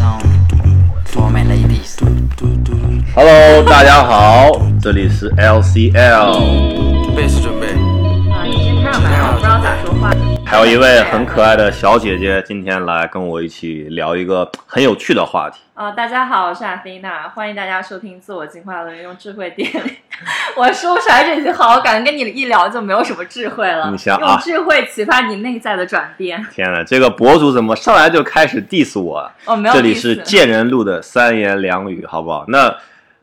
song for my ladies. Hello，大家好，这里是 LCL， 还有一位很可爱的小姐姐，今天来跟我一起聊一个很有趣的话题。啊，大家好，我是阿菲娜，欢迎大家收听自我进化论用智慧点。我说出来这句话，我感觉跟你一聊就没有什么智慧了。你想啊用智慧启发你内在的转变。天呐，这个博主怎么上来就开始 diss 我啊？哦，没有这里是贱人录的三言两语，好不好？那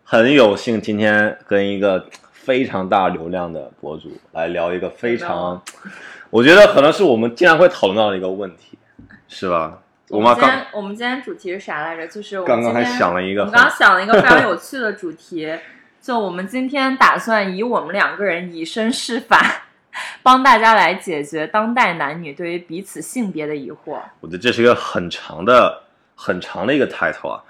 很有幸今天跟一个非常大流量的博主来聊一个非常，我觉得可能是我们经常会讨论到的一个问题，是吧？我们今天我们今天主题是啥来着？就是我们刚刚还想了一个我们刚刚想了一个非常有趣的主题，就我们今天打算以我们两个人以身试法，帮大家来解决当代男女对于彼此性别的疑惑。我觉得这是一个很长的、很长的一个 title 啊。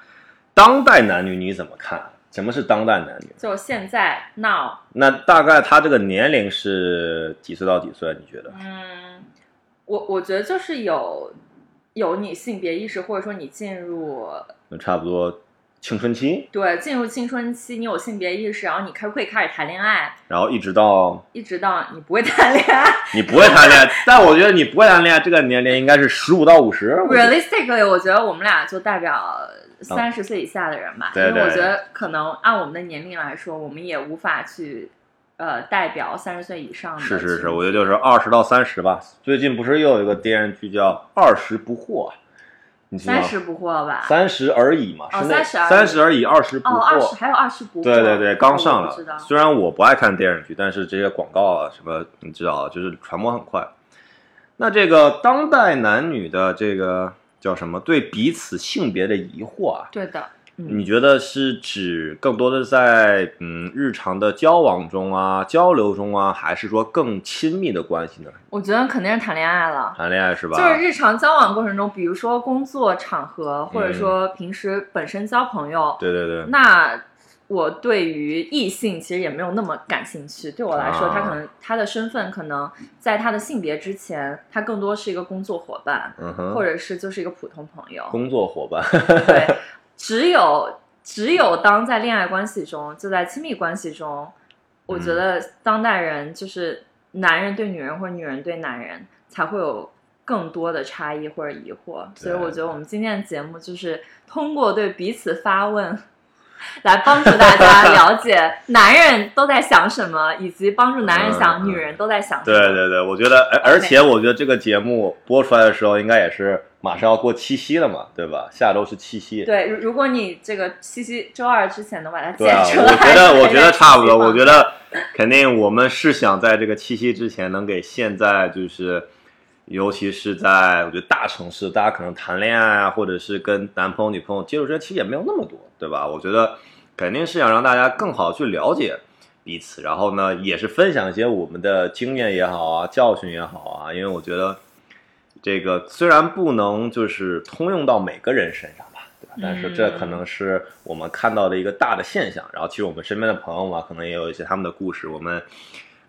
当代男女你怎么看？什么是当代男女？就现在 now，那大概他这个年龄是几岁到几岁？你觉得？嗯，我我觉得就是有有你性别意识，或者说你进入差不多青春期，对进入青春期，你有性别意识，然后你开会开始谈恋爱，然后一直到一直到你不会谈恋爱。你不会谈恋爱，但我觉得你不会谈恋爱这个年龄应该是十五到五十。Realistically，我觉得我们俩就代表三十岁以下的人吧，因为我觉得可能按我们的年龄来说，我们也无法去呃代表三十岁以上的。是是是，我觉得就是二十到三十吧。最近不是又有一个电视剧叫《二十不惑》，你吗？三十不惑吧？三十而已嘛，哦是那30而已三十而已，二十不哦，二十惑。还有二十不惑。对对对，刚上了我不知道。虽然我不爱看电视剧，但是这些广告啊什么，你知道，就是传播很快。那这个当代男女的这个叫什么？对彼此性别的疑惑啊，对的，嗯，你觉得是指更多的在嗯日常的交往中啊、交流中啊，还是说更亲密的关系呢？我觉得肯定是谈恋爱了。谈恋爱是吧？就是日常交往过程中，比如说工作场合，或者嗯说平时本身交朋友，对对对，那我对于异性其实也没有那么感兴趣。对我来说，啊他可能他的身份可能在他的性别之前，他更多是一个工作伙伴，嗯哼，或者是就是一个普通朋友。工作伙伴，对，只有只有当在恋爱关系中，就在亲密关系中，我觉得当代人就是男人对女人或者女人对男人才会有更多的差异或者疑惑。所以我觉得我们今天的节目就是通过对彼此发问。来帮助大家了解 男人都在想什么，以及帮助男人想嗯女人都在想什么。对对对，我觉得，而而且我觉得这个节目播出来的时候，应该也是马上要过七夕了嘛，对吧？下周是七夕。对，如如果你这个七夕周二之前能把它剪出来，我觉得我觉得差不多，我觉得肯定我们是想在这个七夕之前能给现在就是，尤其是在我觉得大城市，大家可能谈恋爱啊，或者是跟男朋友女朋友接触之间，其实也没有那么多，对吧？我觉得肯定是想让大家更好去了解彼此，然后呢，也是分享一些我们的经验也好啊，教训也好啊，因为我觉得这个虽然不能就是通用到每个人身上吧，对吧？但是这可能是我们看到的一个大的现象。然后其实我们身边的朋友嘛，可能也有一些他们的故事，我们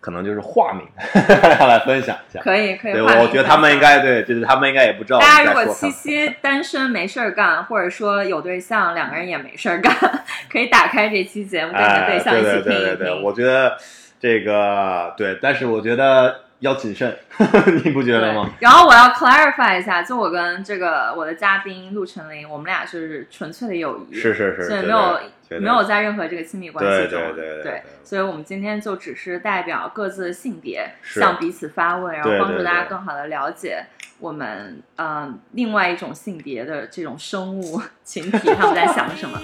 可能就是化名 来分享一下。可以可以。对，我觉得他们应该对，就是他们应该也不知道大家如果七。夕单身没事儿干，或者说有对象，两个人也没事儿干，可以打开这期节目跟你的哎，象一起对听一对对对对，听。我觉得这个对，但是我觉得要谨慎，你不觉得吗？然后我要 clarify 一下，就我跟这个我的嘉宾陆晨林，我们俩是纯粹的友谊，是是是，所以没有没有在任何这个亲密关系中，对对对所以我们今天就只是代表各自的性别向彼此发问，然后帮助大家更好的了解我们嗯、另外一种性别的这种生物群体他们在想什么。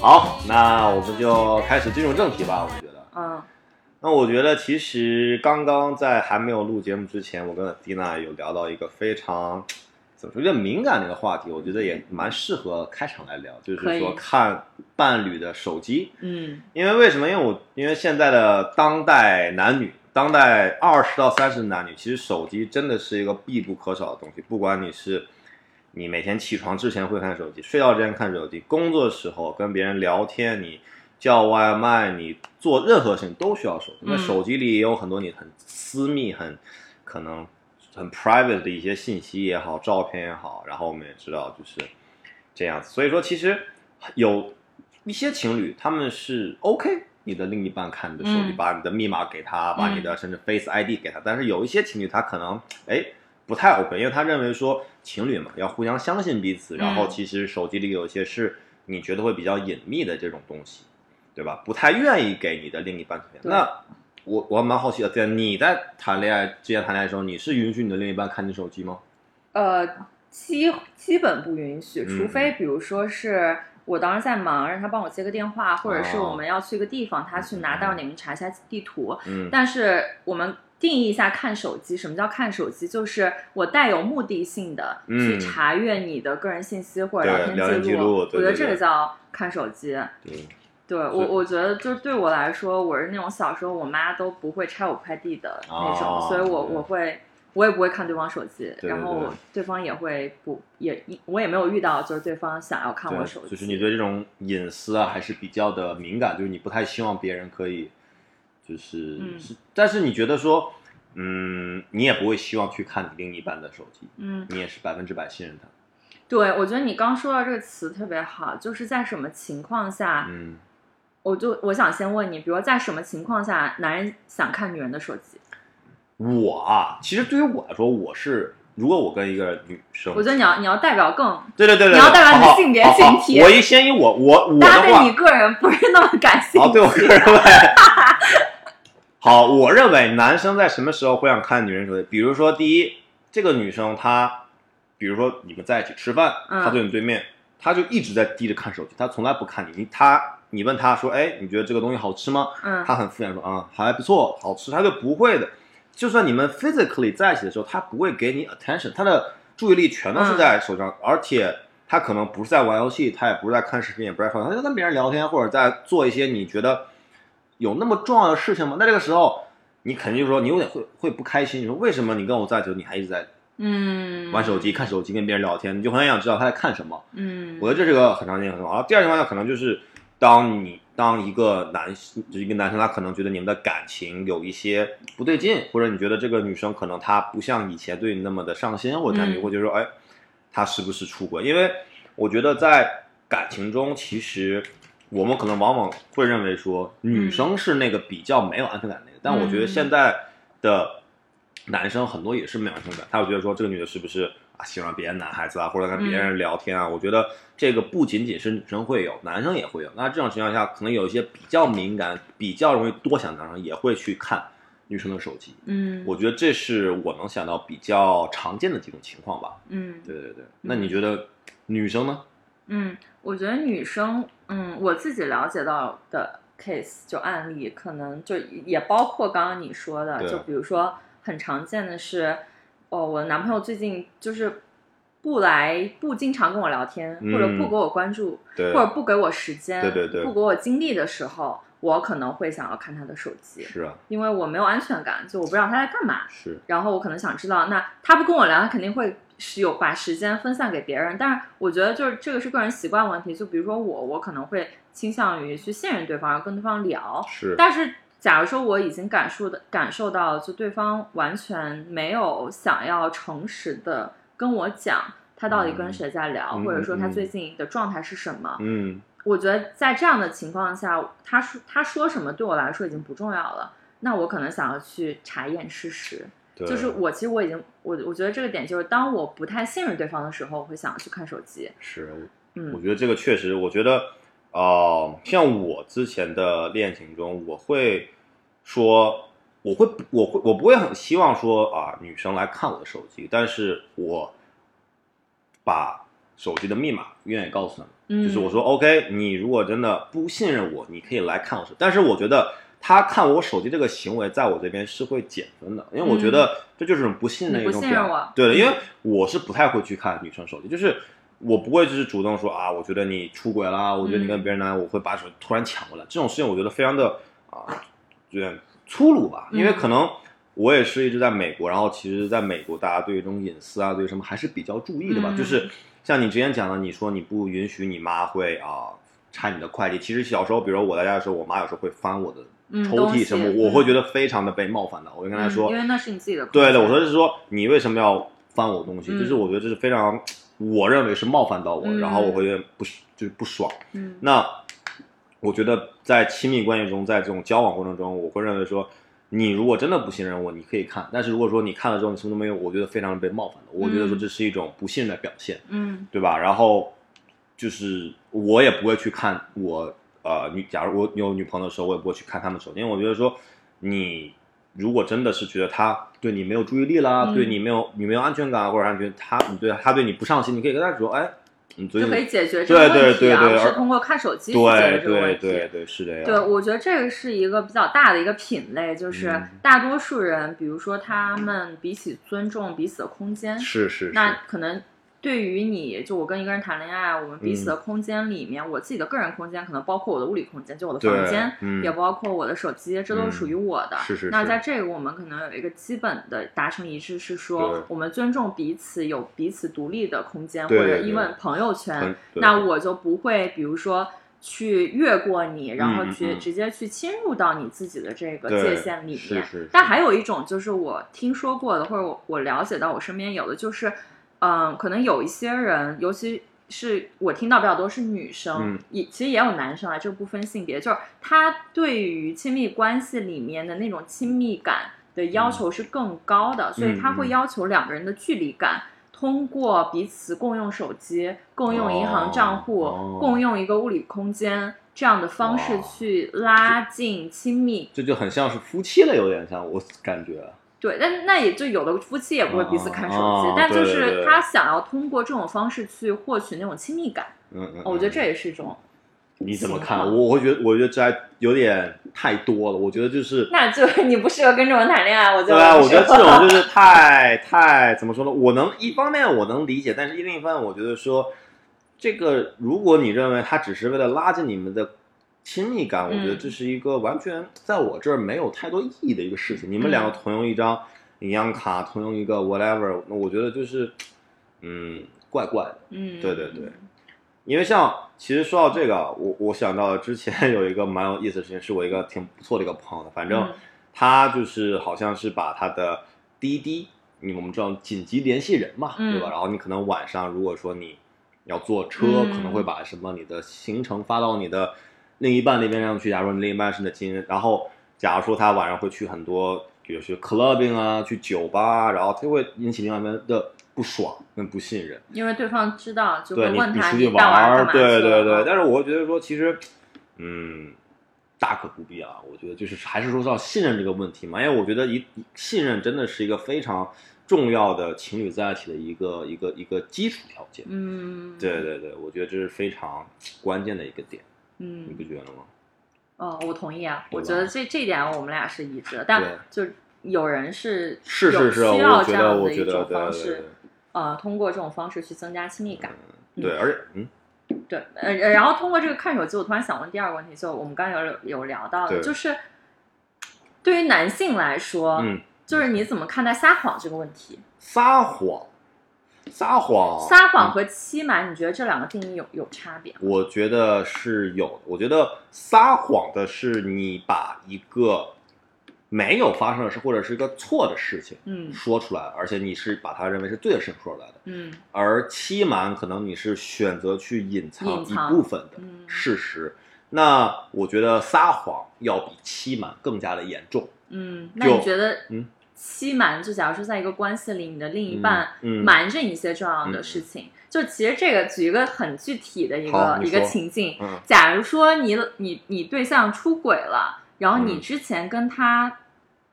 好，那我们就开始进入正题吧。我觉得，嗯那我觉得其实刚刚在还没有录节目之前，我跟蒂娜有聊到一个非常怎么说有点敏感的一个话题，我觉得也蛮适合开场来聊，就是说看伴侣的手机。嗯因为为什么？因为我因为现在的当代男女，当代二十到三十的男女，其实手机真的是一个必不可少的东西。不管你是你每天起床之前会看手机，睡觉之前看手机，工作的时候跟别人聊天，你叫外卖，你做任何事情都需要手机。那嗯手机里也有很多你很私密、很可能很 private 的一些信息也好，照片也好，然后我们也知道就是这样子。所以说，其实有一些情侣他们是 OK，你的另一半看你的手机，嗯把你的密码给他，把你的甚至 Face ID 给他，但是有一些情侣他可能哎不太 OK，因为他认为说情侣嘛要互相相信彼此，然后嗯其实手机里有一些是你觉得会比较隐秘的这种东西，对吧？不太愿意给你的另一半那我我还蛮好奇的，在你在谈恋爱之前谈恋爱的时候，你是允许你的另一半看你手机吗？呃，基基本不允许，嗯。除非比如说是我当时在忙，让他帮我接个电话，或者是哦。我们要去一个地方，他去拿到里面查一下地图。嗯。但是我们定义一下看手机，什么叫看手机？就是我带有目的性的嗯。去查阅你的个人信息或者聊天记记录对我觉得这个叫看手机。对，对我，我觉得就是对我来说，我是那种小时候我妈都不会拆我快递的那种，哦所以我我会我也不会看对方手机，对然后对。对方也会不也我也没有遇到就是对方想要看我手机，就是你对这种隐私啊还是比较的敏感，就是你不太希望别人可以，就是、嗯是，但是你觉得说，嗯，你也不会希望去看你另一半的手机，嗯，你也是百分之百信任他，对，我觉得你刚说到这个词特别好，就是在什么情况下，嗯，我就我想先问你，比如在什么情况下男人想看女人的手机？我啊，其实对于我来说，我是如果我跟一个女生，我觉得你要你要代表更，对对对对，你要代表你的性别好好群体我一先以我我我的大家对话你，个人不是那么感兴好，趣。对我个人认为，好，我认为男生在什么时候会想看女人手机？比如说，第一，这个女生她，比如说你们在一起吃饭，嗯她坐你对面，她就一直在低着看手机，她从来不看你。你她你问她说，哎，你觉得这个东西好吃吗？嗯她很敷衍说，啊、还不错，好吃，她就不会的。就算你们 physically 在一起的时候，她不会给你 attention，她的注意力全都是在手上，而且她可能不是在玩游戏，她也不是在看视频，也不是在刷，她就跟别人聊天，或者在做一些你觉得有那么重要的事情吗？那这个时候，你肯定就说你有点会会不开心，你说为什么你跟我在一起，你还一直在嗯，玩手机、看手机、跟别人聊天，你就很想知道他在看什么。嗯，我觉得这是个很常见的情况。然后第二情况下，可能就是当你当一个男就是一个男生，他可能觉得你们的感情有一些不对劲，或者你觉得这个女生可能她不像以前对你那么的上心，或者你嗯会觉得说，哎，她是不是出轨？因为我觉得在感情中，其实我们可能往往会认为说女生是那个比较没有安全感的那个，但我觉得现在的男生很多也是没有安全感，他会觉得说这个女的是不是啊喜欢别的男孩子啊，或者跟别人聊天啊？我觉得这个不仅仅是女生会有，男生也会有。那这种情况下，可能有一些比较敏感、比较容易多想的男生也会去看女生的手机。嗯，我觉得这是我能想到比较常见的几种情况吧。嗯对对对，那你觉得女生呢？嗯，我觉得女生，嗯，我自己了解到的 case 就案例，可能就也包括刚刚你说的，就比如说很常见的是，哦，我男朋友最近就是不来不经常跟我聊天，或者嗯。不给我关注，或者不给我时间，对对对。不给我精力的时候，我可能会想要看他的手机，是啊，因为我没有安全感，就我不知道他在干嘛。是，然后我可能想知道，那他不跟我聊，他肯定会是有把时间分散给别人。但是我觉得就是这个是个人习惯问题。就比如说我，我可能会倾向于去信任对方，然后跟对方聊。是，但是假如说我已经感受的感受到，就对方完全没有想要诚实的跟我讲他到底跟谁在聊，嗯或者说他最近的状态是什么。嗯，我觉得在这样的情况下，他说他说什么对我来说已经不重要了。那我可能想要去查验事实。对，就是我其实我已经我我觉得这个点就是，当我不太信任对方的时候，我会想要去看手机。是，我嗯觉得这个确实，我觉得，呃，像我之前的恋情中，我会说，我会，我会，我不会很希望说啊，女生来看我的手机，但是我把手机的密码愿意告诉他们，嗯，就是我说 OK，你如果真的不信任我，你可以来看我手，但是我觉得。他看我手机这个行为，在我这边是会减分的，因为我觉得这就是种不信任的一种表对因为我是不太会去看女生手机，就是我不会就是主动说啊，我觉得你出轨啦，我觉得你跟别人呢，我会把手突然抢过来，这种事情我觉得非常的啊，有点粗鲁吧，因为嗯。可能我也是一直在美国，然后其实在美国大家对于这种隐私啊，对于什么还是比较注意的吧，嗯。就是像你之前讲的，你说你不允许你妈会啊拆你的快递，其实小时候，比如我在家的时候，我妈有时候会翻我的抽屉什么，我会觉得非常的被冒犯的。我就跟他说，嗯因为那是你自己的空对的，我说是说你为什么要翻我东西？嗯就是我觉得这是非常，我认为是冒犯到我，嗯然后我会有点不就是不爽。嗯那我觉得在亲密关系中，在这种交往过程中，我会认为说，你如果真的不信任我，你可以看；但是如果说你看了之后你什么都没有，我觉得非常的被冒犯的。我觉得说这是一种不信任的表现，嗯对吧？然后就是我也不会去看我呃女，假如我有女朋友的时候，我也不会去看他们手机，因为我觉得说你。如果真的是觉得他对你没有注意力啦，嗯对你没有你没有安全感，或者安全他你对他对你不上心，你可以跟他说，哎，你就可以解决这个对问题，而不是对对对而通过看手机去解决对对这个问题。对对，是这样。对，我觉得这个是一个比较大的一个品类，就是嗯大多数人，比如说他们彼此尊重彼此的空间，是是是，那可能对于你，就我跟一个人谈恋爱，我们彼此嗯。的空间里面，我自己的个人空间可能包括我的物理空间，就我的房间，嗯。也包括我的手机，这都是属于我的。是是是那在这个我们可能有一个基本的达成一致，是说我们尊重彼此，有彼此独立的空间，或者因为朋友圈那我就不会，比如说。去越过你，然后去、直接去侵入到你自己的这个界限里面。但还有一种就是我听说过的，或者我我了解到我身边有的，就是，嗯，可能有一些人，尤其是我听到比较多是女生，嗯也其实也有男生啊，这个不分性别，就是他对于亲密关系里面的那种亲密感的要求是更高的，所以他会嗯要求两个人的距离感。通过彼此共用手机、共用银行账户、哦共用一个物理空间这样的方式去拉近亲密这就很像是夫妻了，有点像我感觉。对，但那也就有的夫妻也不会彼此看手机，哦但就是他想要通过这种方式去获取那种亲密感，嗯嗯，我觉得这嗯也是一种。你怎么看？我我会觉得，我觉得这还有点太多了。我觉得就是，那就你不适合跟这种人谈恋爱，我觉得对啊，我觉得这种 就是太太怎么说呢？我能一方面我能理解，但是另一方面我觉得说，这个如果你认为他只是为了拉近你们的亲密感，我觉得嗯这是一个完全在我这儿没有太多意义的一个事情。你们两个嗯同用一张银行卡，同用一个 whatever，那我觉得就是，嗯，怪怪的。嗯，对对对因为像其实说到这个啊，我我想到之前 有一个蛮有意思的事情，是我一个挺不错的一个朋友，反正嗯他就是好像是把他的滴滴，你我们知道紧急联系人嘛，嗯对吧？然后你可能晚上如果说你要坐车，嗯可能会把什么你的行程发到你的另一半那边上去。假如说你另一半是你的亲人，然后假如说他晚上会去很多，比如说 clubbing 啊，去酒吧啊，然后他会引起另外一边的不爽跟不信任。因为对方知道就会问他你出去玩对对对。但是我会觉得说，其实，嗯，大可不必啊。我觉得就是还是说到信任这个问题嘛，因为我觉得一一信任真的是一个非常重要的情侣在一起的一个一个一个基础条件。嗯，对对对，我觉得这是非常关键的一个点，你嗯不觉得吗？哦，我同意啊，我觉得这这一点我们俩是一致的，但就有人是有是是是，需要这样的一种方式，呃，通过这种方式去增加亲密感。对，而且嗯，对，呃，呃然后通过这个看手机，我突然想问第二个问题，就我们刚刚有有聊到的，就是对于男性来说，嗯，就是你怎么看待撒谎这个问题？撒谎，撒谎，撒谎和欺瞒，你觉得这两个定义有有差别？我觉得是有。我觉得撒谎的是你把一个没有发生的事，或者是一个错的事情嗯说出来，而且你是把它认为是对的事情说出来的。嗯而欺瞒可能你是选择去隐藏一部分的嗯事实。那我觉得撒谎要比欺瞒更加的严重。嗯，那你觉得嗯欺瞒，就假如说在一个关系里，你的另一半瞒着你一些重要的事情，就其实这个举一个很具体的一个一个情境，嗯。假如说你你你对象出轨了，然后你嗯。之前跟他，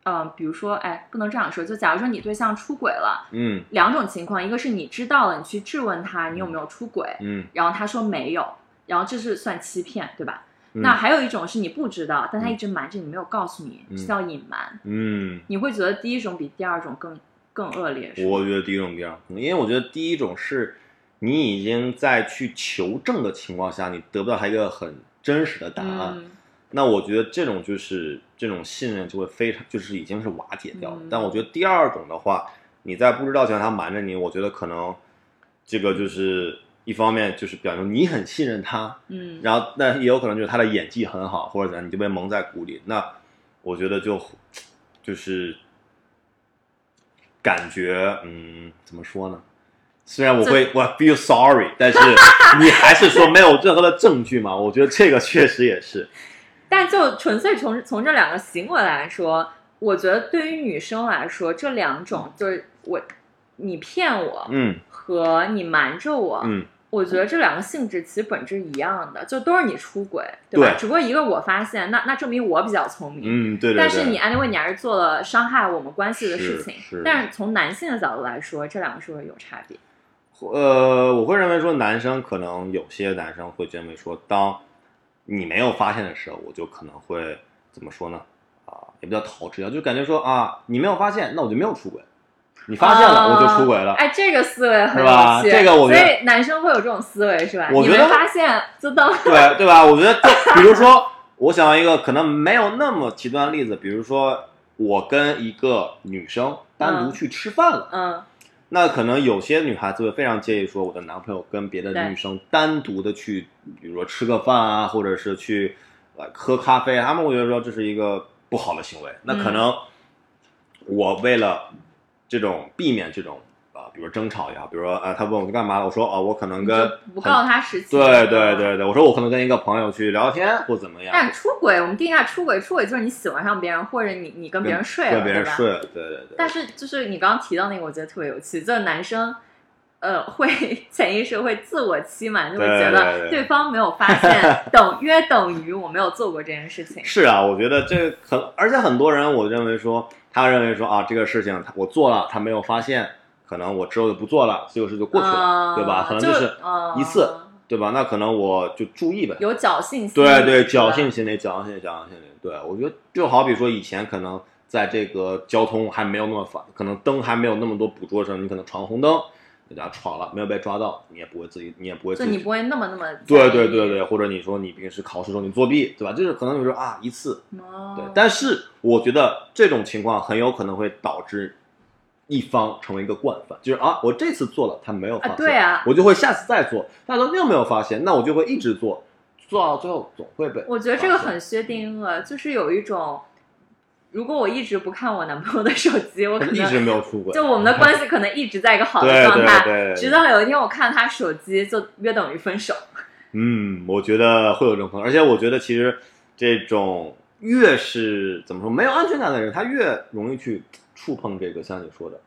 嗯、比如说，哎，不能这样说，就假如说你对象出轨了，嗯。两种情况，一个是你知道了，你去质问他你有没有出轨，嗯，然后他说没有，然后这是算欺骗，对吧？嗯那还有一种是你不知道，但他一直瞒着你，没有告诉你，嗯这叫隐瞒。嗯，你会觉得第一种比第二种更更恶劣，我觉得第一种比较，因为我觉得第一种是你已经在去求证的情况下，你得不到他一个很真实的答案。嗯那我觉得这种就是这种信任就会非常就是已经是瓦解掉了。嗯但我觉得第二种的话，你在不知道情况下他瞒着你，我觉得可能这个就是一方面就是表明你很信任他，嗯然后那也有可能就是他的演技很好或者怎样，你就被蒙在鼓里。那我觉得就就是感觉，嗯，怎么说呢？虽然我会我 feel sorry，但是你还是说没有任何的证据嘛？我觉得这个确实也是。但就纯粹从从这两个行为来说，我觉得对于女生来说，这两种就是我你骗我嗯和你瞒着我，嗯，我觉得这两个性质其实本质一样的，就都是你出轨，对吧？对只不过一个我发现，那那证明我比较聪明。嗯，对对对。但是你 anyway 你还是做了伤害我们关系的事情是是，但是从男性的角度来说，这两个是不是有差别？呃，我会认为说，男生可能有些男生会认为说，当你没有发现的时候，我就可能会怎么说呢？啊，也不叫逃之夭，就感觉说啊，你没有发现，那我就没有出轨；你发现了，我就出轨了。哎，这个思维很是吧有趣，这个我觉得所以男生会有这种思维是吧？我觉得发现就当对对吧？我觉得就 比如说，我想要一个可能没有那么极端的例子，比如说我跟一个女生单独去吃饭了，嗯那可能有些女孩子会非常介意说，我的男朋友跟别的女生单独的去，比如说吃个饭啊，或者是去呃喝咖啡，他们会觉得说这是一个不好的行为。那可能我为了这种避免这种啊、比如争吵也好，比如说呃他问我干嘛了，我说啊我可能跟就不告诉他实情。对对。对对，我说我可能跟一个朋友去聊天或怎么样，但出轨，我们定义一下出轨，出轨就是你喜欢上别人，或者你你跟别人睡了，跟别人对吧睡了，对对对。但是就是你刚刚提到那个，我觉得特别有趣，就是男生。呃，会 潜意识会自我欺瞒，就会觉得对对对方没有发现，等约等于我没有做过这件事情。是啊，我觉得这很，而且很多人，我认为说，他认为说啊，这个事情他我做了，他没有发现，可能我之后就不做了，这个事就过去了，嗯对吧？可能就就是嗯一次，对吧？那可能我就注意呗。有侥幸心理，对对，侥幸心理，侥幸心理，侥幸心理。对，我觉得就好比说以前可能在这个交通还没有那么发，可能灯还没有那么多捕捉的时候，你可能闯红灯，人家闯了没有被抓到，你也不会自己，你也不会自己就你不会那么那么对对对对，或者你说你平时考试中你作弊，对吧？就是可能你说啊一次，哦对，但是我觉得这种情况很有可能会导致一方成为一个惯犯，就是啊，我这次做了，他没有发啊现，对啊我就会下次再做，他说又没有发现，那我就会一直做，做到最后总会被。我觉得这个很薛定谔，就是有一种，如果我一直不看我男朋友的手机，我可一直能没有出轨，就我们的关系可能一直在一个好的状态，对对对直到有一天我看他手机，就约等于分手。嗯，我觉得会有这种可能，而且我觉得其实这种越是怎么说没有安全感的人，他越容易去触碰这个像你说的，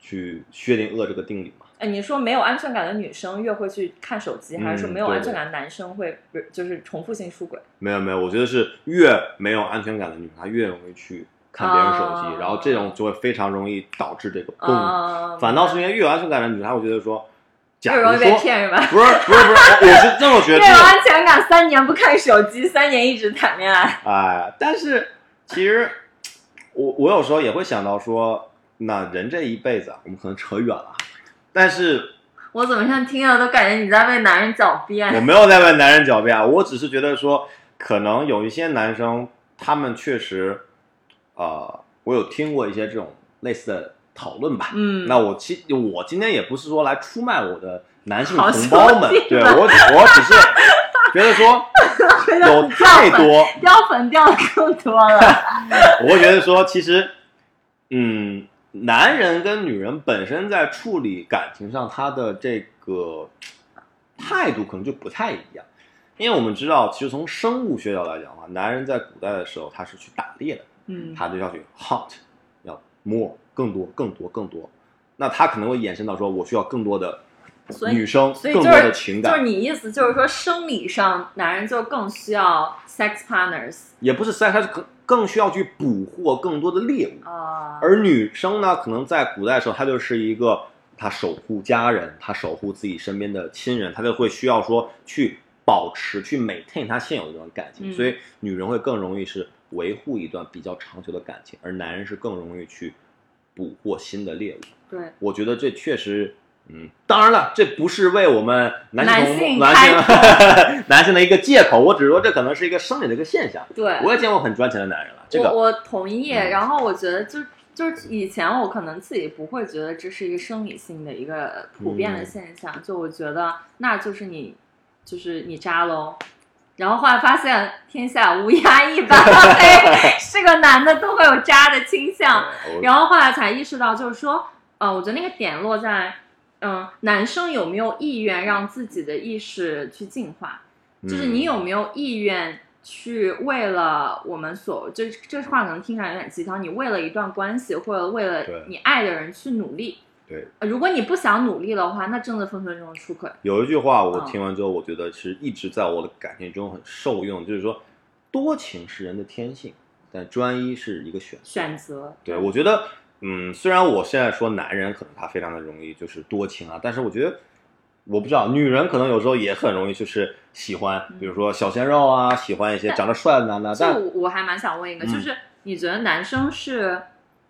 去薛定谔这个定理嘛。哎，你说没有安全感的女生越会去看手机，还是说没有安全感的男生会就是重复性出轨？没有没有，我觉得是越没有安全感的女生，她越容易去看别人手机，哦然后这种就会非常容易导致这个崩。嗯，反倒是因为越有安全感的女生，她会觉得说，假越容易被说骗是吧？不是不是不是，我我是这么觉得 越，有安全感，三年不看手机，三年一直谈恋爱。哎，但是其实我我有时候也会想到说，那人这一辈子啊，我们可能扯远了，但是我怎么像听了都感觉你在为男人狡辩？我没有在为男人狡辩啊，我只是觉得说，可能有一些男生，他们确实，呃，我有听过一些这种类似的讨论吧。嗯，那我其我今天也不是说来出卖我的男性同胞们，对我我只是觉得说有太多，掉粉掉的更多了。我会觉得说，其实，嗯，男人跟女人本身在处理感情上，他的这个态度可能就不太一样。因为我们知道，其实从生物学角度来讲的话，男人在古代的时候他是去打猎的，嗯，他就要去 hunt，要 more 更多、更多、更多。那他可能会衍生到说，我需要更多的女生，所以更多的情感，就是你意思就是说，生理上男人就更需要 sex partners 也不是在，他是更更需要去捕获更多的猎物。啊，而女生呢，可能在古代的时候，她就是一个她守护家人，她守护自己身边的亲人，她就会需要说去保持、去 maintain 她现有的这段感情，嗯所以女人会更容易是维护一段比较长久的感情，而男人是更容易去捕获新的猎物。对，我觉得这确实，嗯，当然了，这不是为我们男性男性 男性的一个借口，我只是说这可能是一个生理的一个现象。对，我也见过很赚钱的男人了，这个我我同意。嗯然后我觉得就就是以前我可能自己不会觉得这是一个生理性的一个普遍的嗯现象，就我觉得那就是你就是你渣喽。然后后来发现天下乌鸦一般黑，是个男的都会有渣的倾向。然后后来才意识到，就是说，呃，我觉得那个点落在，嗯、男生有没有意愿让自己的意识去进化，就是你有没有意愿去为了我们所，这这话可能听起来有点鸡汤，你为了一段关系或者为了你爱的人去努力。对呃如果你不想努力的话，那真的分分钟出轨。有一句话我嗯听完之后，我觉得是一直在我的感情中很受用，就是说，多情是人的天性，但专一是一个选择。选择，对，我觉得，嗯，虽然我现在说男人可能他非常的容易就是多情啊，但是我觉得，我不知道，女人可能有时候也很容易就是喜欢，比如说小鲜肉啊，喜欢一些长得帅的男的，但我我还蛮想问一个，嗯就是你觉得男生是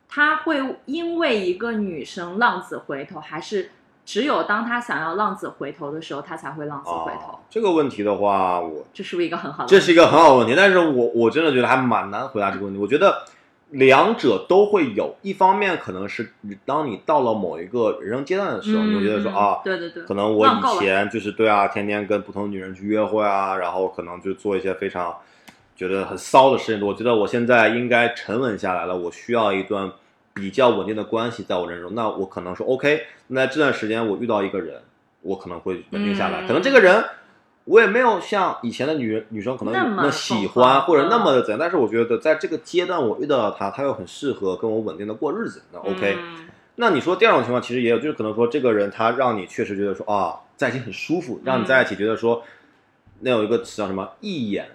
他会因为一个女生浪子回头，还是只有当他想要浪子回头的时候，他才会浪子回头？啊，这个问题的话，我这是不是一个很好的？这是一个很好的问题，但是我我真的觉得还蛮难回答这个问题。我觉得两者都会有，一方面可能是当你到了某一个人生阶段的时候，嗯你会觉得说嗯啊，对对对，可能我以前就是对啊，天天跟不同女人去约会啊，然后可能就做一些非常觉得很骚的事情。我觉得我现在应该沉稳下来了，我需要一段比较稳定的关系在我人生中。那我可能说 OK，那这段时间我遇到一个人，我可能会稳定下来。嗯可能这个人我也没有像以前的女人女生可能那么么喜欢或者那么嗯。的怎样，但是我觉得在这个阶段我遇到了他，他又很适合跟我稳定的过日子，那 OK。嗯那你说第二种情况其实也有，就是可能说这个人他让你确实觉得说啊，在一起很舒服，让你在一起觉得说，那有一个词叫什么一眼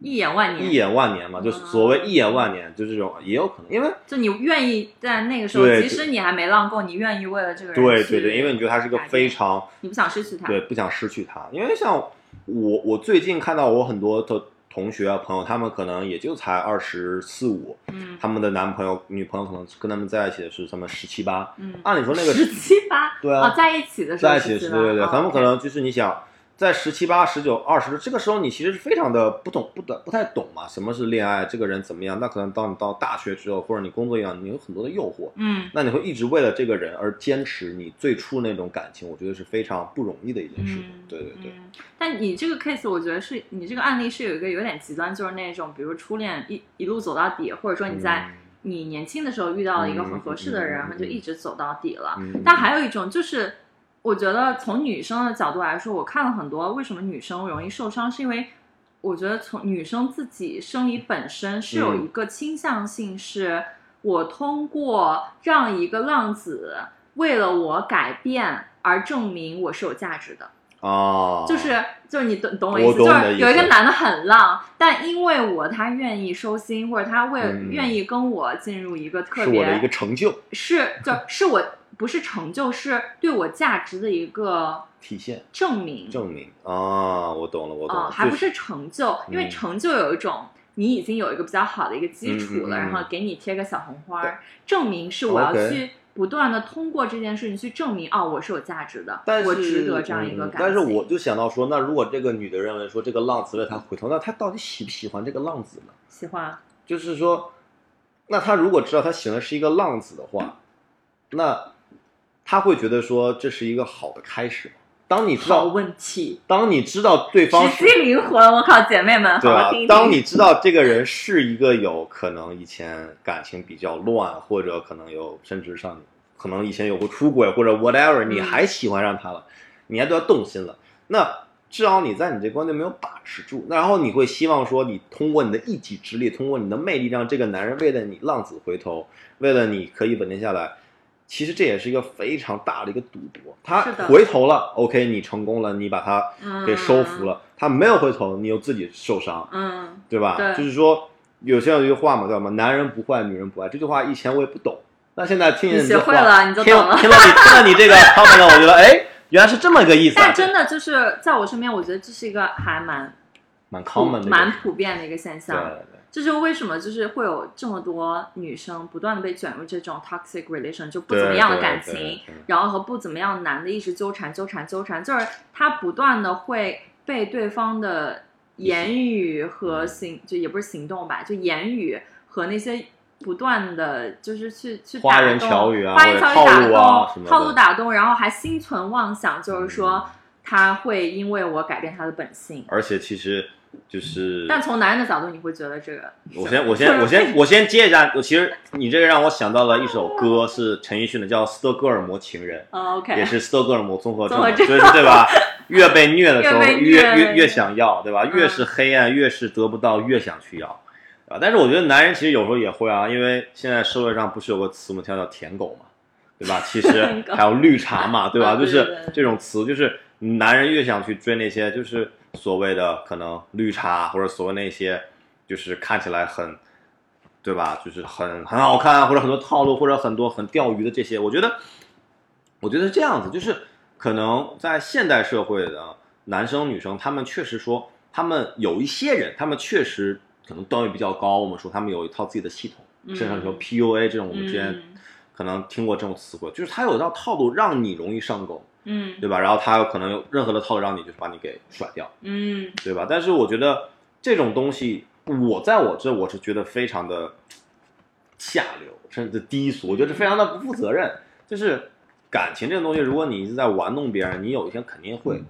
一眼万年，一眼万年嘛，就是所谓一眼万年，就这种也有可能，因为就你愿意在那个时候，对即使你还没浪够，你愿意为了这个人对对对，因为你觉得他是个非常你不想失去他，对不想失去他，因为像我我最近看到我很多的同学啊朋友，他们可能也就才二十四五，嗯。他们的男朋友女朋友可能跟他们在一起的是他们十七八，嗯，按理说那个十七八，对啊哦，在一起的时候在一起的时候对对对，哦他们可能就是你想在十七八、十九、二十这个时候，你其实是非常的不懂、不懂、不太懂嘛，什么是恋爱，这个人怎么样？那可能当你到大学之后，或者你工作一样，你有很多的诱惑，嗯那你会一直为了这个人而坚持你最初那种感情，我觉得是非常不容易的一件事情。嗯，对对对，嗯。但你这个 case，我觉得是你这个案例是有一个有点极端，就是那种比如初恋一一路走到底，或者说你在嗯你年轻的时候遇到了一个很合适的人，然后就一直走到底了。嗯但还有一种就是，我觉得从女生的角度来说，我看了很多为什么女生容易受伤，是因为我觉得从女生自己生理本身是有嗯一个倾向性，是我通过让一个浪子为了我改变而证明我是有价值的。啊，就是就是你懂懂我意思，就是有一个男的很浪，但因为我他愿意收心，或者他为、嗯愿意跟我进入一个特是我的一个别成就。是就 是我不是成就，是对我价值的一个体现。证明。证明。啊，我懂了，我懂啊、了，就是还不是成就，因为嗯成就有一种。你已经有一个比较好的一个基础了，嗯嗯嗯。然后给你贴个小红花儿，证明是我要去不断的通过这件事情去证明，哦，我是有价值的，但是我值得这样一个嗯感情。但是我就想到说，那如果这个女的认为说这个浪子为她回头，那她到底喜不喜欢这个浪子呢？喜欢，就是说，那她如果知道她喜欢的是一个浪子的话，那她会觉得说这是一个好的开始吗？当你知道，问题。当你知道对方是直击灵魂，我靠，姐妹们，对吧好好听？听。当你知道这个人是一个有可能以前感情比较乱，或者可能有甚至上可能以前有过出轨或者 whatever，你嗯还喜欢上他了，你还对他动心了，那至少你在你这关就没有把持住，那然后你会希望说你通过你的一己之力，通过你的魅力，让这个男人为了你浪子回头，为了你可以稳定下来。其实这也是一个非常大的一个赌博。他回头了，OK，你成功了，你把他给收服了。他没有回头，你又自己受伤，嗯，对吧？对就是说，有这样一句话嘛，叫什么？男人不坏，女人不爱。这句话以前我也不懂，那现在听见你学会了你就听懂了听到你听到你这个 comment，我觉得哎，原来是这么个意思、啊。但真的就是在我身边，我觉得这是一个还蛮蛮普 common 的，蛮普遍的一个现象对象。对对。这就是为什么就是会有这么多女生不断的被卷入这种 toxic relation，就不怎么样的感情，然后和不怎么样男的一直纠缠纠缠纠缠，就是他不断的会被对方的言语和行，就也不是行动吧，就言语和那些。不断的就是去去打花言动巧语啊花言巧语或者打套路啊什么的动，套路打动，然后还心存妄想，就是说嗯他会因为我改变他的本性。而且其实就是但从男人的角度，你会觉得这个我先我先我先我先接一下，我其实 你这个让我想到了一首歌，是陈奕迅的，叫《斯德哥尔摩情人》。哦 OK，也是斯德哥尔摩综合症嘛，综合症就是对吧？越被虐的时候，越越越越想要，对吧？嗯越是黑暗，越是得不到，越想去要，啊！但是我觉得男人其实有时候也会啊，因为现在社会上不是有个词我们叫叫舔狗嘛，对吧？其实还有绿茶嘛，对吧？就是这种词，就是男人越想去追那些就是所谓的可能绿茶或者所谓那些就是看起来很。对吧？就是很很好看，或者很多套路，或者很多很钓鱼的这些，我觉得，我觉得是这样子，就是可能在现代社会的男生女生，他们确实说，他们有一些人，他们确实可能段位比较高，我们说他们有一套自己的系统，嗯甚至说 PUA 这种，我们之前嗯可能听过这种词汇，就是他有一套套路让你容易上钩，嗯对吧？然后他有可能有任何的套路让你就是把你给甩掉，嗯对吧？但是我觉得这种东西，我在我这我是觉得非常的下流，甚至低俗，我觉得非常的不负责任。就是感情这种东西，如果你一直在玩弄别人，你有一天肯定会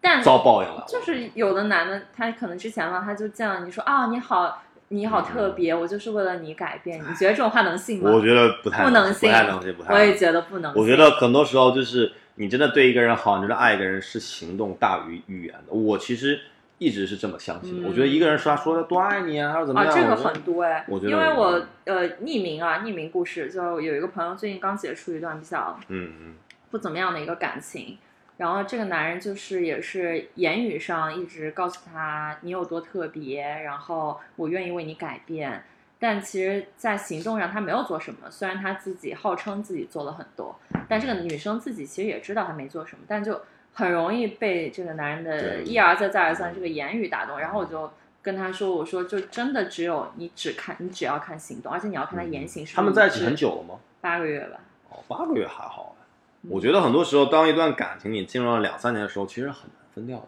但遭报应了。就是有的男的，他可能之前嘛，他就见了你说啊，你好，你好特别，我就是为了你改变。你觉得这种话能信吗？我觉得不太不能信不太能信，不太我也。觉得不能信。我觉得很多时候就是你真的对一个人好，你真的爱一个人是行动大于语言的。我其实一直是这么相信的。嗯我觉得一个人说他说的多爱你啊，还是怎么啊，样，这个很多哎，我觉得因为我呃匿名啊，匿名故事，就有一个朋友最近刚结束一段比较嗯嗯不怎么样的一个感情，然后这个男人就是也是言语上一直告诉他你有多特别，然后我愿意为你改变，但其实，在行动上他没有做什么。虽然他自己号称自己做了很多，但这个女生自己其实也知道她没做什么，但就很容易被这个男人的一而再再而三这个言语打动。然后我就跟他说：“我说就真的只有你只看，你只要看行动，而且你要看他言行是不是他们在一起很久了吗？八个月吧。哦，八个月还好。嗯我觉得很多时候，当一段感情你进入了两三年的时候，其实很难分掉的，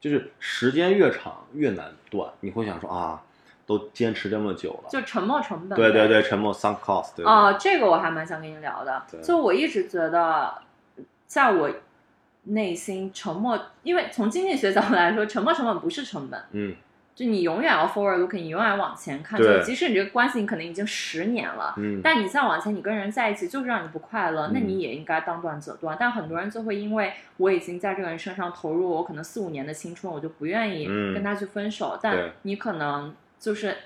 就是时间越长越难断。你会想说啊，都坚持这么久了，就沉没成本。对对对，沉默 sunk cost？哦，这个我还蛮想跟你聊的。就我一直觉得，在我内心，沉默，因为从经济学角度来说，沉没成本不是成本，嗯，就你永远要 forward looking，你永远往前看。对就即使你这个关系你可能已经十年了，嗯，但你再往前，你跟人在一起就是让你不快乐，那嗯你也应该当断则断。但很多人就会因为我已经在这个人身上投入我可能四五年的青春，我就不愿意嗯跟他去分手。对但你可能就是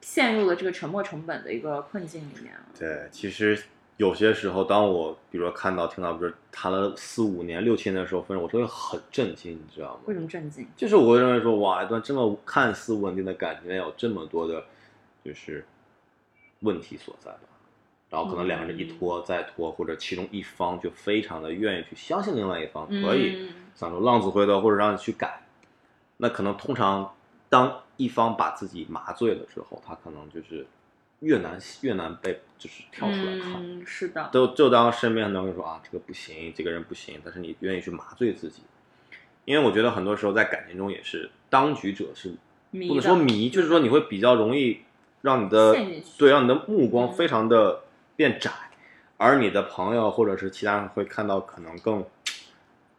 陷入了这个沉没成本的一个困境里面了。对，其实有些时候，当我比如说看到、听到，比如谈了四五年、六七年的时候分手，我都会很震惊，你知道吗？为什么震惊？就是我会认为说，哇，一段这么看似稳定的感情，有这么多的，就是问题所在吧。然后可能两个人一拖再拖，或者其中一方就非常的愿意去相信另外一方，可以嗯想说浪子回头，或者让你去改。那可能通常当一方把自己麻醉了之后，他可能就是越难越难被就是跳出来看。嗯，是的，都就当身边很多人说啊，这个不行，这个人不行，但是你愿意去麻醉自己，因为我觉得很多时候在感情中也是当局者是迷不能说迷，就是说你会比较容易让你的对让你的目光嗯非常的变窄，而你的朋友或者是其他人会看到可能更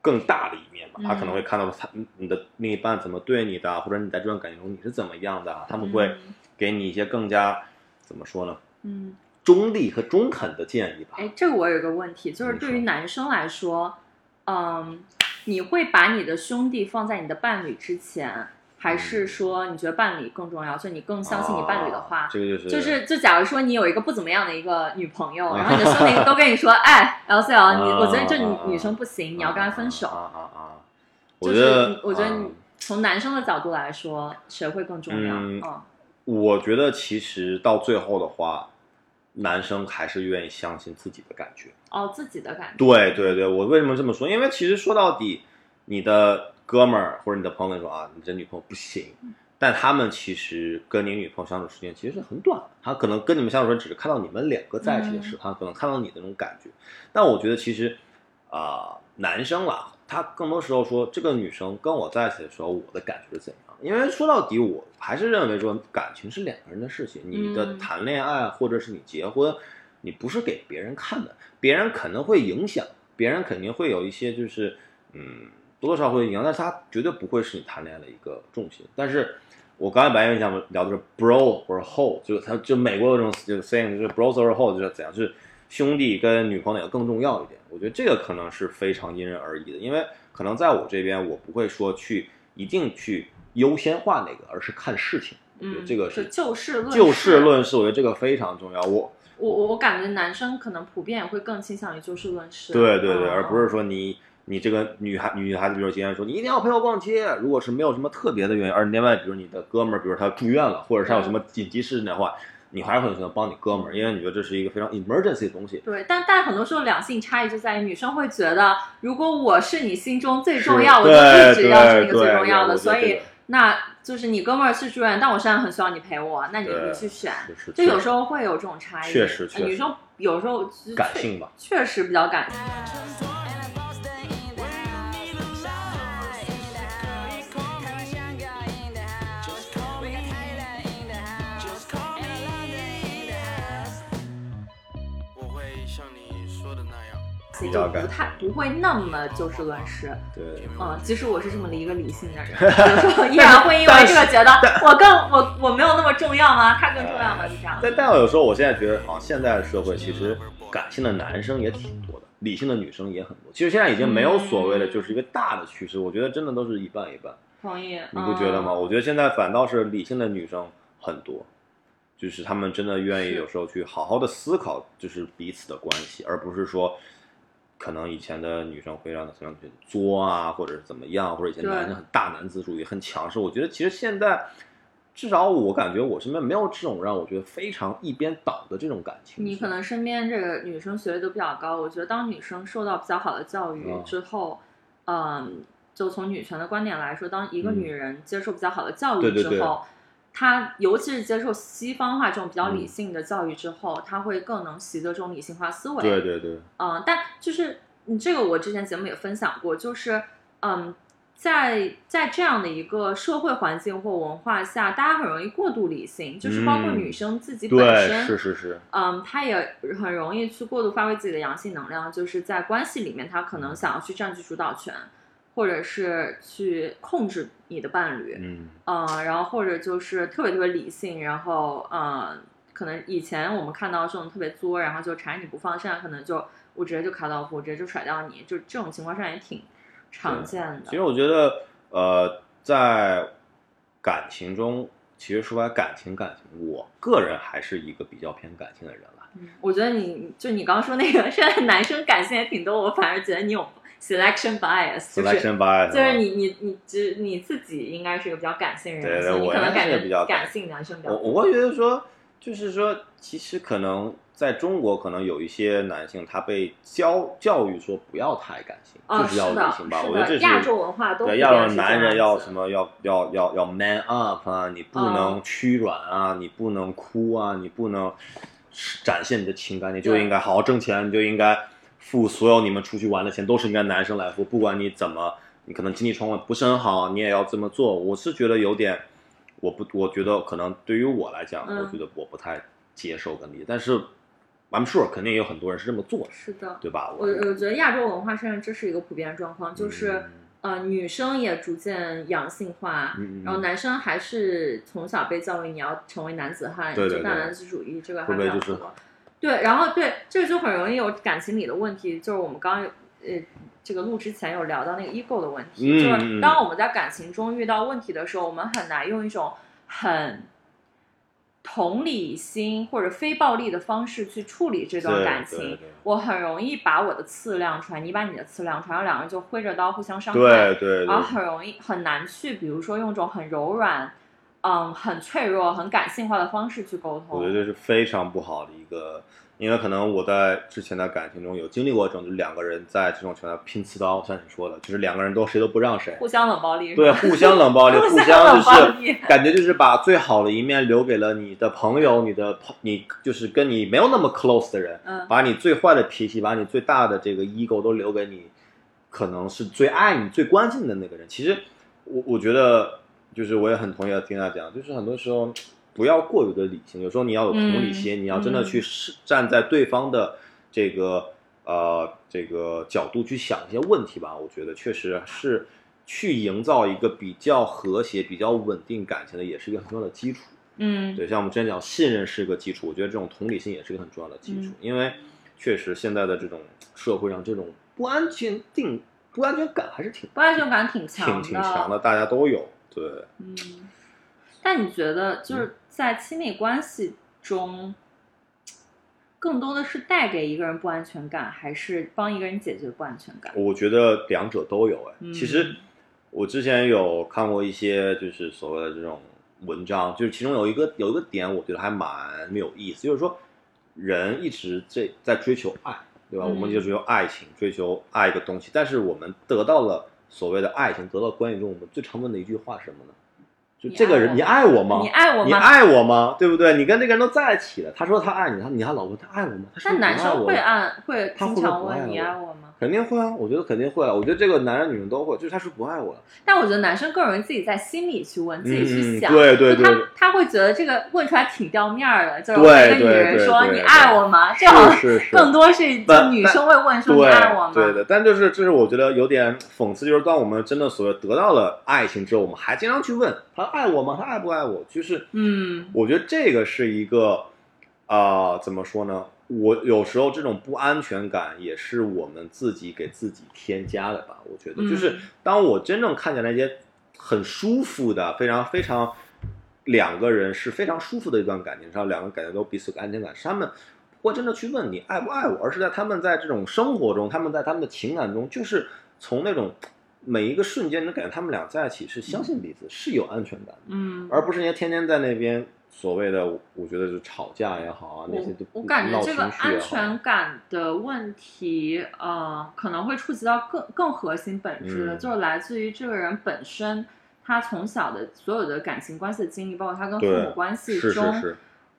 更大的一面吧，他可能会嗯看到他你的另一半怎么对你的，或者你在这段感情中你是怎么样的，他们会嗯给你一些更加怎么说呢，嗯，中立和中肯的建议吧。哎，这个我有一个问题，就是对于男生来说，嗯，你会把你的兄弟放在你的伴侣之前，还是说你觉得伴侣更重要？就你更相信你伴侣的话？啊这个就是就是，就假如说你有一个不怎么样的一个女朋友，然后你的兄 弟都跟你说，哎，LCL，你我觉得这女啊女生不行，你要跟她分手。啊啊啊！就是我觉得你，我觉得啊你从男生的角度来说，谁会更重要？嗯嗯我觉得其实到最后的话，男生还是愿意相信自己的感觉。哦，自己的感觉。对对对，我为什么这么说？因为其实说到底，你的哥们儿或者你的朋友跟你说啊，你这女朋友不行，但他们其实跟你女朋友相处时间其实是很短的，他可能跟你们相处时只是看到你们两个在一起的时候，他可能看到你的那种感觉。但我觉得其实啊、男生啦，他更多时候说这个女生跟我在一起的时候，我的感觉是怎样？因为说到底，我还是认为说感情是两个人的事情，你的嗯谈恋爱或者是你结婚，你不是给别人看的，别人可能会影响，别人肯定会有一些就是嗯多多少少会影响，但是它绝对不会是你谈恋爱的一个重心。但是我刚才白岩讲聊的是 bro 或者 hoe，就是他就美国有这种就是 saying 就是 bros or hoe 就是怎样，就是兄弟跟女朋友哪个更重要一点？我觉得这个可能是非常因人而异的，因为可能在我这边我不会说去一定去优先化哪个，而是看事情。我觉得嗯，这个是就事论事就事论事，我觉得这个非常重要。我我我我感觉男生可能普遍也会更倾向于就事论事。对对对，嗯而不是说你你这个女孩女孩子，比如说今天说你一定要陪我逛街，如果是没有什么特别的原因，而另外比如你的哥们儿，比如他住院了，或者是他有什么紧急事情的话，你还是会选择帮你哥们儿，因为你觉得这是一个非常 emergency 的东西。对，但但很多时候两性差异就在于女生会觉得，如果我是你心中最重是要，我就对一直要是那个最重要的，所以那就是你哥们儿去住院，但我现在很需要你陪我，那你对你去选，是是就有时候会有这种差异。确实确实呃女生有时候感性吧，确实比较感性。样。比较就不太不会那么就事论事，对。嗯，即使我是这么的一个理性的人，有时候依然会因为这个觉得我更我我没有那么重要吗？他更重要吗？就这样。但但我有时候我现在觉得，好像现在的社会其实感性的男生也挺多的，理性的女生也很多。其实现在已经没有所谓的就是一个大的趋势，我觉得真的都是一半一半。同意，你不觉得吗？嗯我觉得现在反倒是理性的女生很多，就是她们真的愿意有时候去好好的思考，就是彼此的关系，而不是说，可能以前的女生会让她怎么样去作啊，或者是怎么样，或者以前对男生很大男子主义、很强势。我觉得其实现在，至少我感觉我身边没有这种让我觉得非常一边倒的这种感情。你可能身边这个女生学历都比较高，我觉得当女生受到比较好的教育嗯之后，嗯，就从女权的观点来说，当一个嗯女人接受比较好的教育对对对之后，她尤其是接受西方化这种比较理嗯性的教育之后，他会更能习得这种理性化思维。对对对，嗯，但就是你这个我之前节目也分享过，就是嗯，在在这样的一个社会环境或文化下，大家很容易过度理性，就是包括嗯。女生自己本对，身，是是是，嗯，她也很容易去过度发挥自己的阳性能量，就是在关系里面，她可能想要去占据主导权，或者是去控制你的伴侣，嗯，嗯，然后或者就是特别特别理性，然后嗯，可能以前我们看到这种特别作，然后就缠着你不放，现在可能就我直接就卡到夫，我直接就甩掉你，就这种情况上也挺常见的。其实我觉得，呃，在感情中，其实说白感情感情，我个人还是一个比较偏感性的人了。嗯我觉得你就你刚刚说那个，现在男生感性也挺多，我反而觉得你有 selection bias，就是 selection bias，就是你你你只你自己应该是一个比较感性的人，对对你可能感觉比较感感性男生比较我多。我会觉得说，就是说，其实可能在中国，可能有一些男性他被教教育说不要太感性，哦，就是要的理性吧。我觉得这是亚洲文化都对亚洲普遍是男人要什么要要要要 man up 啊，你不能嗯屈软啊，你不能哭啊，你不能展现你的情感，你就应该好好挣钱，你就应该付所有你们出去玩的钱都是应该男生来付，不管你怎么，你可能经济状况不是很好，你也要这么做。我是觉得有点，我不，我觉得可能对于我来讲，嗯我觉得我不太接受跟理解，但是 I'm sure 肯定也有很多人是这么做的，是的。对吧？我我觉得亚洲文化上这是一个普遍状况，就是、嗯呃女生也逐渐阳性化，然后男生还是从小被教育你要成为男子汉，对对对就大男子主义，这个还会不会就是。对，然后对这个就很容易有感情里的问题，就是我们刚刚有呃这个录之前有聊到那个 ego 的问题，嗯就是嗯当我们在感情中遇到问题的时候，我们很难用一种很同理心或者非暴力的方式去处理这段感情。我很容易把我的刺亮出来，你把你的刺亮出来，然后两个人就挥着刀互相伤害。对对对，然后很容易很难去，比如说用一种很柔软、嗯，很脆弱、很感性化的方式去沟通。我觉得这是非常不好的一个，因为可能我在之前的感情中有经历过这种，就两个人在这种情况下拼刺刀，像你说的，就是两个人都谁都不让谁，互相冷暴力。对，互相冷暴力，互相就是感觉就是把最好的一面留给了你的朋友，你的朋，你就是跟你没有那么 close 的人，嗯把你最坏的脾气，把你最大的这个 ego 都留给你，可能是最爱你、最关心的那个人。其实我我觉得，就是我也很同意听他讲，就是很多时候不要过于的理性，有时候你要有同理心，嗯你要真的去是站在对方的这个呃这个角度去想一些问题吧。我觉得确实是去营造一个比较和谐、比较稳定感情的，也是一个很重要的基础。嗯对，像我们之前讲，信任是一个基础，我觉得这种同理心也是一个很重要的基础，嗯因为确实现在的这种社会上，这种不安全定不安全感还是挺不安全感挺挺强挺强的，大家都有。对，嗯，但你觉得就是在亲密关系中，更多的是带给一个人不安全感，还是帮一个人解决不安全感？我觉得两者都有。哎，嗯其实我之前有看过一些就是所谓的这种文章，就是其中有一个有一个点，我觉得还蛮有意思，就是说人一直在在追求爱，对吧？嗯我们就追求爱情，追求爱一个东西，但是我们得到了所谓的爱情，得到关系中，我们最常问的一句话是什么呢？就这个人，你爱爱我吗？你爱我吗？你爱我吗？对不对？你跟这个人都在一起了，他说他爱你，他你还老问他爱我吗？他男生会爱会他会不会经常问你爱我吗？肯定会啊，我觉得肯定会啊，我觉得这个男人女人都会，就是他是不爱我了。但我觉得男生更容易自己在心里去问，自己去嗯想。对对对就他他会觉得这个问出来挺掉面儿的，就是对问一个女人说你爱我吗？这好像是是是更多是就女生会问说你爱我吗？对的，但就是这是我觉得有点讽刺，就是当我们真的所谓得到了爱情之后，我们还经常去问他爱我吗？他爱不爱我？就是嗯我觉得这个是一个啊、怎么说呢？我有时候这种不安全感也是我们自己给自己添加的吧。我觉得，嗯就是当我真正看见那些很舒服的、非常非常两个人是非常舒服的一段感情上，两个人感觉都彼此有安全感，是他们不会真的去问你爱不爱我，而是在他们在这种生活中，他们在他们的情感中，就是从那种每一个瞬间，能感觉他们俩在一起是相信彼此，是有安全感的。嗯，而不是人家天天在那边所谓的，我觉得是吵架也好啊，那些都我我感觉这个安全感的问题，呃，可能会触及到更更核心本质的，嗯。就是来自于这个人本身，他从小的所有的感情关系的经历，包括他跟父母关系中是。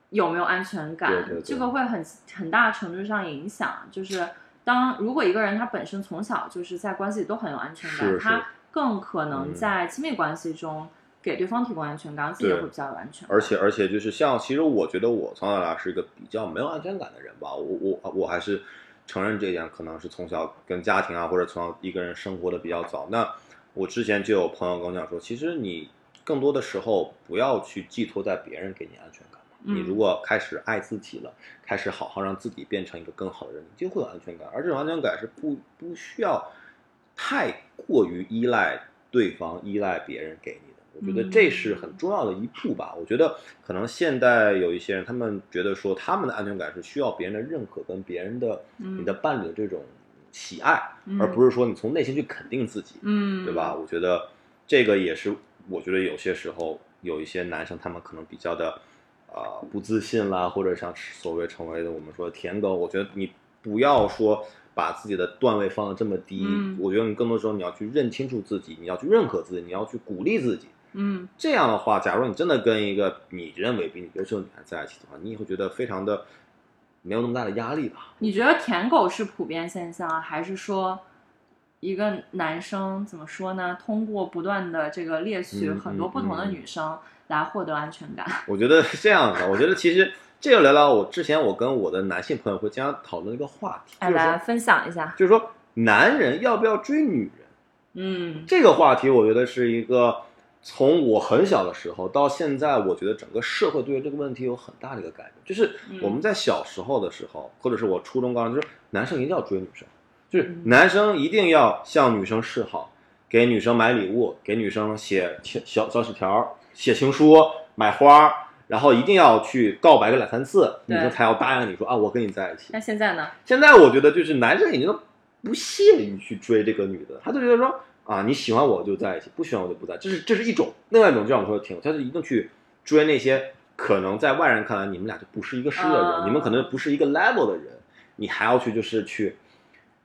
有没有安全感，对对对。这个会很很大程度上影响。就是当如果一个人他本身从小就是在关系里都很有安全感，他更可能嗯。在亲密关系中给对方提供安全感，自己也会比较有安全感。而且而且就是像，其实我觉得我从小到大是一个比较没有安全感的人吧，我我我还是承认这一点，可能是从小跟家庭啊，或者从小一个人生活的比较早。那我之前就有朋友跟我讲说，其实你更多的时候不要去寄托在别人给你安全感你如果开始爱自己了，开始好好让自己变成一个更好的人，你就会有安全感。而这种安全感是不不需要太过于依赖对方、依赖别人给你的。我觉得这是很重要的一步吧。我觉得可能现在有一些人，他们觉得说他们的安全感是需要别人的认可跟别人的、嗯你的伴侣的这种喜爱，嗯而不是说你从内心去肯定自己，嗯，对吧？？我觉得这个也是，我觉得有些时候有一些男生他们可能比较的呃不自信啦，或者像所谓成为的我们说的舔狗，我觉得你不要说把自己的段位放的这么低，嗯我觉得你更多时候你要去认清楚自己，你要去认可自己，你要去鼓励自己。嗯这样的话，假如你真的跟一个你认为比你优秀的女孩在一起的话，你也会觉得非常的没有那么大的压力吧？你觉得舔狗是普遍现象，还是说一个男生怎么说呢？通过不断的这个猎取嗯很多不同的女生来获得安全感？我觉得是这样的，我觉得其实这个聊聊我之前我跟我的男性朋友会经常讨论一个话题，哎，就是来分享一下。就是说男人要不要追女人嗯这个话题，我觉得是一个从我很小的时候到现在，我觉得整个社会对于这个问题有很大的一个改变。就是嗯我们在小时候的时候，或者是我初中、高中，就是男生一定要追女生，就是嗯男生一定要向女生示好，给女生买礼物，给女生写小小小纸条、写情书、买花。然后一定要去告白个两三次，女生才要答应你说啊，我跟你在一起。那现在呢？现在我觉得就是男生已经都不屑于去追这个女的，他就觉得说啊，你喜欢我就在一起，不喜欢我就不在，这是这是一种。另外一种就像我说的挺，他就一定去追那些可能在外人看来你们俩就不是一个世的人，啊你们可能不是一个 level 的人，你还要去就是去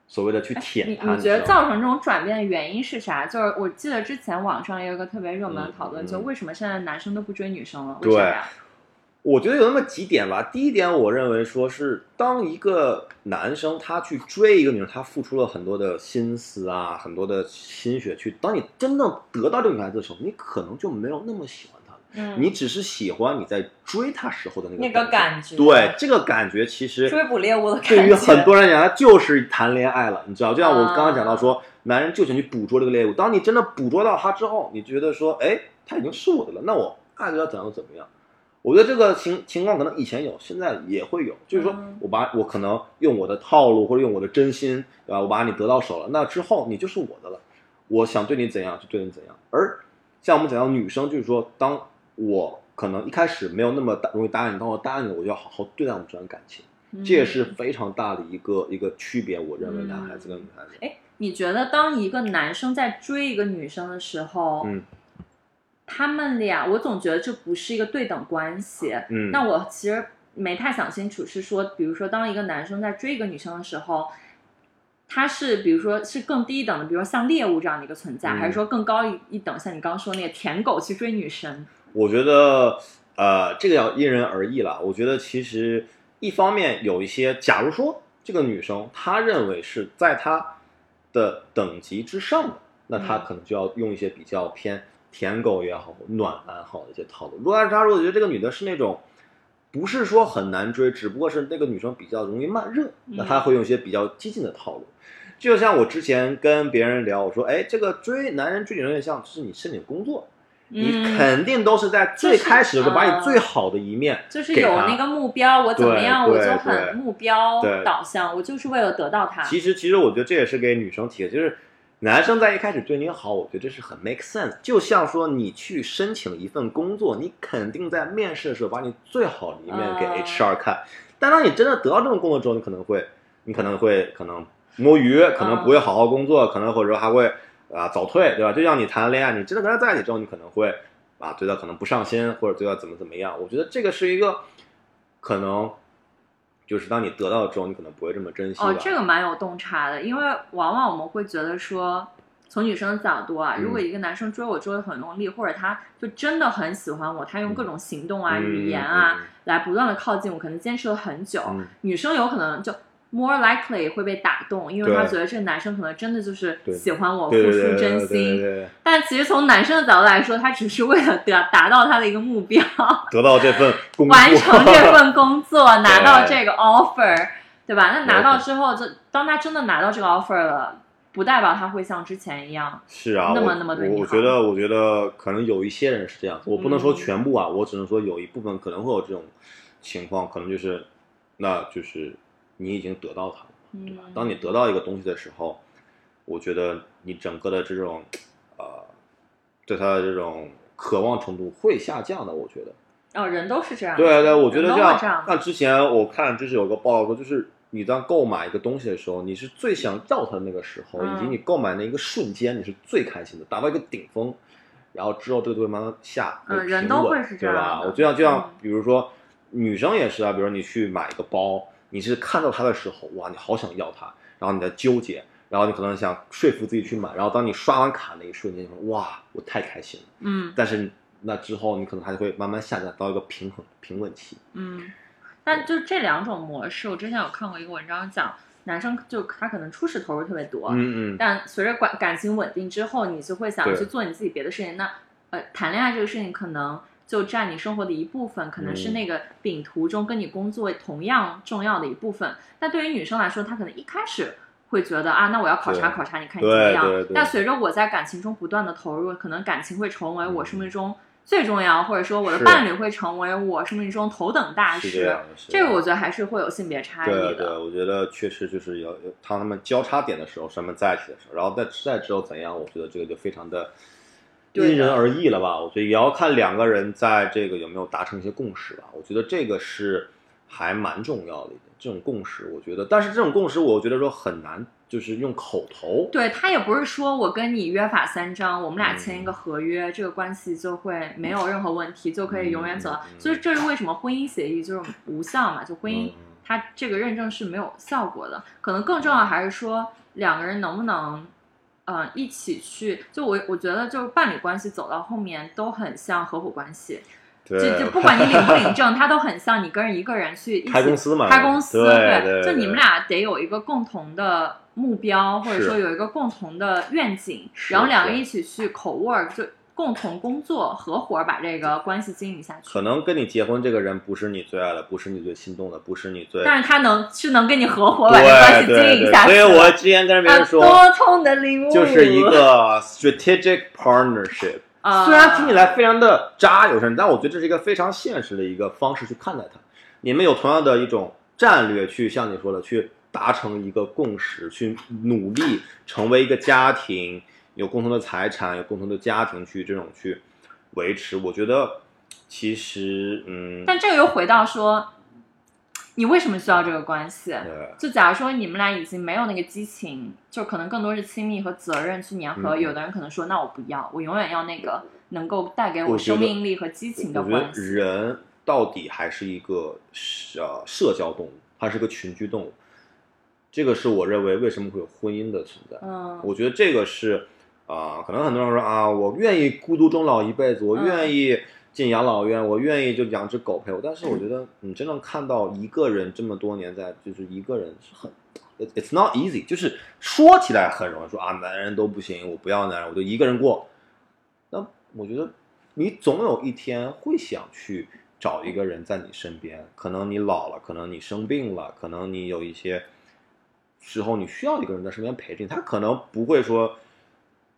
所谓的去舔你他。你觉得知道吗造成这种转变的原因是啥？就是我记得之前网上也有一个特别热门的讨论，嗯就为什么现在男生都不追女生了？为啥对呀？我觉得有那么几点吧。第一点，我认为说是当一个男生他去追一个女生，他付出了很多的心思啊，很多的心血去。当你真正得到这个女孩子的时候，你可能就没有那么喜欢她了。嗯你只是喜欢你在追她时候的那个那个感觉对，这个感觉其实追捕猎物的感觉。对于很多人来讲，他就是谈恋爱了，你知道？就像我啊刚刚讲到说，男人就想去捕捉这个猎物。当你真的捕捉到他之后，你觉得说，哎，他已经是我的了，那我爱他怎样怎么样。我觉得这个情情况可能以前有，现在也会有，就是说嗯我把我可能用我的套路或者用我的真心，对吧？我把你得到手了，那之后你就是我的了。我想对你怎样就对你怎样。而像我们讲到女生，就是说，当我可能一开始没有那么大容易答应你，当我答应你，我就要好好对待我们这段感情。嗯这也是非常大的一个一个区别，我认为男孩子跟女孩子。哎，你觉得当一个男生在追一个女生的时候，嗯他们俩，我总觉得这不是一个对等关系。嗯，那我其实没太想清楚，是说，比如说，当一个男生在追一个女生的时候，他是比如说是更低一等的，比如说像猎物这样的一个存在，嗯还是说更高一一等，像你刚刚说那个舔狗去追女神？我觉得呃，这个要因人而异了。我觉得其实一方面有一些，假如说这个女生她认为是在她的等级之上的，那她嗯可能就要用一些比较偏舔狗也好、暖男好的一些套路。如果他如果觉得这个女的是那种。不是说很难追，只不过是那个女生比较容易慢热，那她会用一些比较激进的套路。就像我之前跟别人聊，我说，哎，这个追男人追女人有点像，就是你申请工作，你嗯，肯定都是在最开始的时候把你最好的一面就是有那个目标，我怎么样，我就很目标导向，我就是为了得到他。其实，其实我觉得这也是给女生提的，就是男生在一开始对你好，我觉得这是很 make sense。就像说你去申请一份工作，你肯定在面试的时候把你最好的一面给啊 HR 看，但当你真的得到这份工作之后，你可能会，你可能会可能摸鱼，可能不会好好工作，可能或者说还会啊早退，对吧？就像你谈恋爱，你真的跟他在一起之后，你可能会啊对他可能不上心，或者对他怎么怎么样。我觉得这个是一个可能。就是当你得到之后，你可能不会这么珍惜吧。哦，这个蛮有洞察的，因为往往我们会觉得说，从女生的角度啊，嗯如果一个男生追我追的很用力，或者他就真的很喜欢我，他用各种行动啊、嗯语言啊、来不断的靠近我，可能坚持了很久，嗯。女生有可能就 more likely 会被打动，因为对她觉得这个男生可能真的就是喜欢我，付出真心。对，但其实从男生的角度来说，他只是为了达达到他的一个目标，得到这份工作，完成这份工作，拿到这个 offer，对吧？那拿到之后，就当他真的拿到这个 offer 了，不代表他会像之前一样。是啊，那么那么对我我觉得，我觉得可能有一些人是这样子，我不能说嗯全部啊，我只能说有一部分可能会有这种情况，可能就是，那就是你已经得到它了。对吧，当你得到一个东西的时候，我觉得你整个的这种，呃，对它的这种渴望程度会下降的。我觉得，哦，人都是这样的。对对，我觉得这样。那之前我看就是有个报道说，就是你当购买一个东西的时候，你是最想要它的那个时候，嗯以及你购买那一个瞬间，你是最开心的，达到一个顶峰，然后之后这个东西慢慢下，嗯人都会是这样对吧？我就像就像嗯比如说女生也是啊，比如说你去买一个包，你是看到它的时候，哇，你好想要它，然后你在纠结。然后你可能想说服自己去买，然后当你刷完卡那一瞬间，你说哇，我太开心了。嗯但是那之后，你可能还会慢慢下降到一个平衡平稳期。嗯，但就这两种模式，我之前有看过一个文章讲，男生就他可能初始投入特别多，嗯嗯，但随着感感情稳定之后，你就会想去做你自己别的事情。那呃，谈恋爱这个事情可能就占你生活的一部分，可能是嗯那个饼图中跟你工作同样重要的一部分。但对于女生来说，她可能一开始会觉得啊，那我要考察考察，你看你怎么样但随着我在感情中不断的投入，可能感情会成为我生命中最重要，或者说我的伴侣会成为我生命中头等大事这。个我觉得还是会有性别差异对对，的。我觉得确实就是要有当他们交叉点的时候，他们在一起的时候，然后在在之后怎样，我觉得这个就非常的因人而异了吧。我觉得也要看两个人在这个有没有达成一些共识吧。我觉得这个是还蛮重要的一点，这种共识，我觉得，但是这种共识，我觉得说很难，就是用口头。对他也不是说我跟你约法三章，我们俩签一嗯个合约，这个关系就会没有任何问题，就可以永远走到。所以这是为什么婚姻协议就是无效嘛？就婚姻嗯它这个认证是没有效果的。可能更重要还是说两个人能不能。呃，一起去，就我我觉得，就是伴侣关系走到后面都很像合伙关系，就对，就 不管你领不领证，它都很像你跟一个人去一起开公司嘛，开公司，对对，就你们俩得有一个共同的目标，或者说有一个共同的愿景，然后两个是一起去口 work，就共同工作，合伙把这个关系经营下去。可能跟你结婚这个人不是你最爱的，不是你最心动的，不是你最但是他能是能跟你合伙把这个关系经营下去。所以我之前跟别啊，人说，多痛的礼物，就是一个 strategic partnership。啊，虽然听起来非常的渣有声，但我觉得这是一个非常现实的一个方式去看待它。你们有同样的一种战略，去像你说的，去达成一个共识，去努力成为一个家庭，有共同的财产，有共同的家庭去这种去维持。我觉得其实，嗯，但这个又回到说，你为什么需要这个关系？呃，就假如说你们俩已经没有那个激情，就可能更多是亲密和责任去粘合。嗯有的人可能说，那我不要，我永远要那个能够带给我生命力和激情的我觉得关系。人到底还是一个呃社交动物，它是个群居动物。这个是我认为为什么会有婚姻的存在。嗯，我觉得这个是啊、可能很多人说啊，我愿意孤独终老一辈子，我嗯愿意进养老院，我愿意就养只狗陪我。但是我觉得你真正看到一个人这么多年在，就是一个人是很，it-，it's not easy，就是说起来很容易说啊，男人都不行，我不要男人，我就一个人过。那我觉得你总有一天会想去找一个人在你身边，可能你老了，可能你生病了，可能你有一些时候你需要一个人在身边陪着你，他可能不会说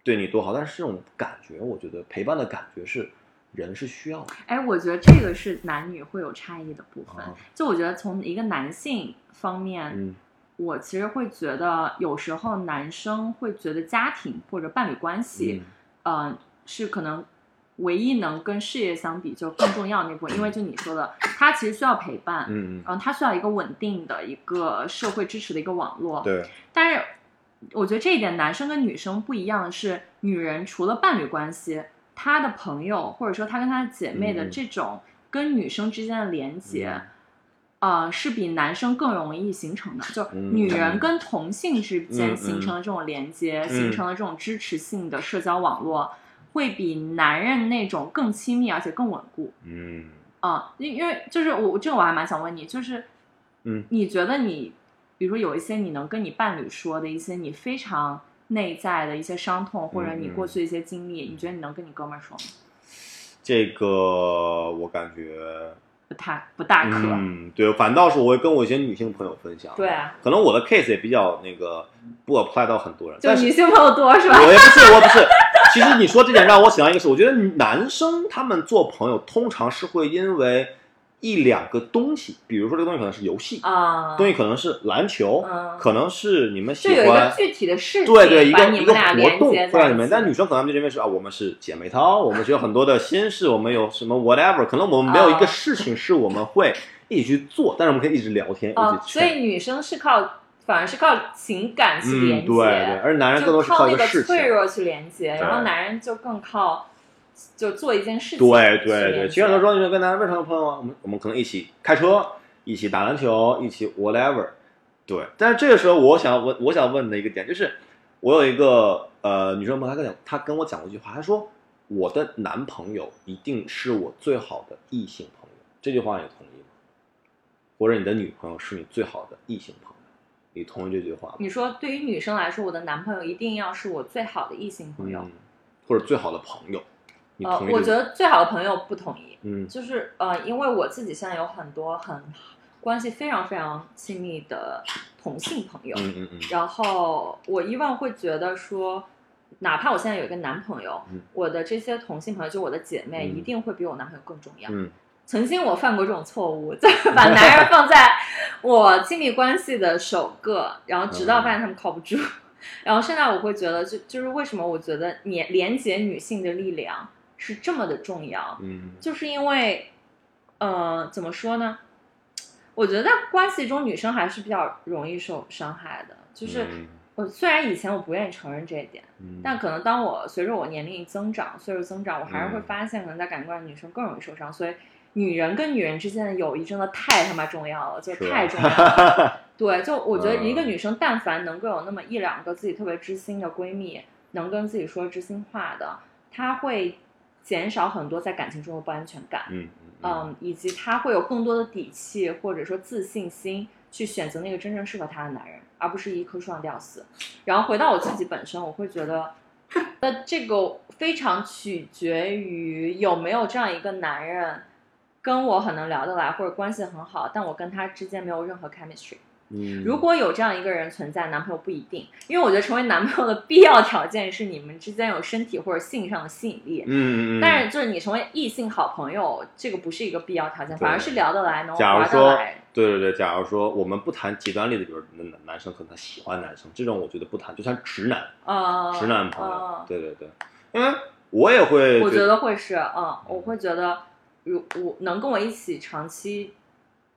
对你多好，但是这种感觉，我觉得陪伴的感觉是人是需要的。哎，我觉得这个是男女会有差异的部分。啊就我觉得从一个男性方面，嗯我其实会觉得有时候男生会觉得家庭或者伴侣关系，嗯嗯、是可能唯一能跟事业相比就更重要的那部分，因为就你说的，他其实需要陪伴，嗯嗯，嗯，他需要一个稳定的一个社会支持的一个网络。对，但是我觉得这一点男生跟女生不一样的是，女人除了伴侣关系，她的朋友或者说她跟她的姐妹的嗯。这种跟女生之间的连接。嗯。呃，是比男生更容易形成的，就嗯女人。跟同性之间嗯形成的这种连。接，嗯形成的这种支持性的社交网络，会比男人那种更亲密而且更稳固。嗯。啊，因因为就是我这个我还蛮想问你，就是，嗯，你觉得你，比如说有一些你能跟你伴侣说的一些你非常内在的一些伤痛，或者你嗯过去的一些经历，你觉得你能跟你哥们儿说吗？这个我感觉，不太不大可。嗯，对，反倒是我会跟我一些女性朋友分享。对，啊，可能我的 case 也比较那个不 apply 到很多人，就女性朋友多是吧？我也不是，我也不是。其实你说这点让我想到一个事，我觉得男生他们做朋友通常是会因为一两个东西，比如说这个东西可能是游戏，啊，东西可能是篮球，嗯可能是你们喜就有一个欢。具体的事情，对对，一个一个活动接在一会让你们，但女生可能就认为是啊，我们是姐妹淘，我们是有很多的心事，我们有什么 whatever，可能我们没有一啊个事情是我们会一起去做，但是我们可以一直聊天，一哦，直劝。所以女生是靠，反而是靠情感去连嗯，接，对对，而男人更多是靠那个一个事情。脆弱去连接，然后男人就更靠就做一件事情。对对对，对，其实很多时候你跟男人为什么朋友啊？我们我们可能一起开车，一起打篮球，一起 whatever。对，但是这个时候我想问，我想问的一个点就是，我有一个呃女生朋友，她跟讲，她跟我讲过一句话，她说我的男朋友一定是我最好的异性朋友。这句话你同意吗？或者你的女朋友是你最好的异性朋友，你同意这句话吗？你说对于女生来说，我的男朋友一定要是我最好的异性朋友。嗯，或者最好的朋友，你呃我觉得最好的朋友不同意，嗯就是呃，因为我自己现在有很多很关系非常非常亲密的同性朋友，嗯嗯嗯然后我以往会觉得说，哪怕我现在有一个男朋友，嗯我的这些同性朋友，就我的姐妹，嗯一定会比我男朋友更重要。嗯曾经我犯过这种错误，就是把男人放在我亲密关系的首个，然后直到发现他们靠不住。然后现在我会觉得就，就是为什么我觉得连连接女性的力量是这么的重要，嗯就是因为，呃，怎么说呢？我觉得在关系中，女生还是比较容易受伤害的。就是嗯我虽然以前我不愿意承认这一点，嗯但可能当我随着我年龄增长、岁数增长，我还是会嗯发现，可能在感情关系女生更容易受伤。所以，女人跟女人之间的友谊真的太他妈重要了，就是太重要了。对，就我觉得一个嗯女生，但凡能够有那么一两个自己特别知心的闺蜜，能跟自己说知心话的，她会减少很多在感情中的不安全感。嗯嗯，以及他会有更多的底气或者说自信心去选择那个真正适合他的男人，而不是一棵树上吊死。然后回到我自己本身，我会觉得，那这个非常取决于有没有这样一个男人，跟我很能聊得来，或者关系很好，但我跟他之间没有任何 chemistry。嗯，如果有这样一个人存在，男朋友不一定，因为我觉得成为男朋友的必要条件是你们之间有身体或者性上的吸引力。嗯嗯。嗯，但是就是你成为异性好朋友，这个不是一个必要条件，反而是聊得来，能假如玩得说来。，对对对，假如说我们不谈极端例子，比如男男生可能他喜欢男生，这种我觉得不谈，就像直男，呃，直男朋友，呃对对对，因为我也会，我觉得会是，嗯，我会觉得，如我能跟我一起长期，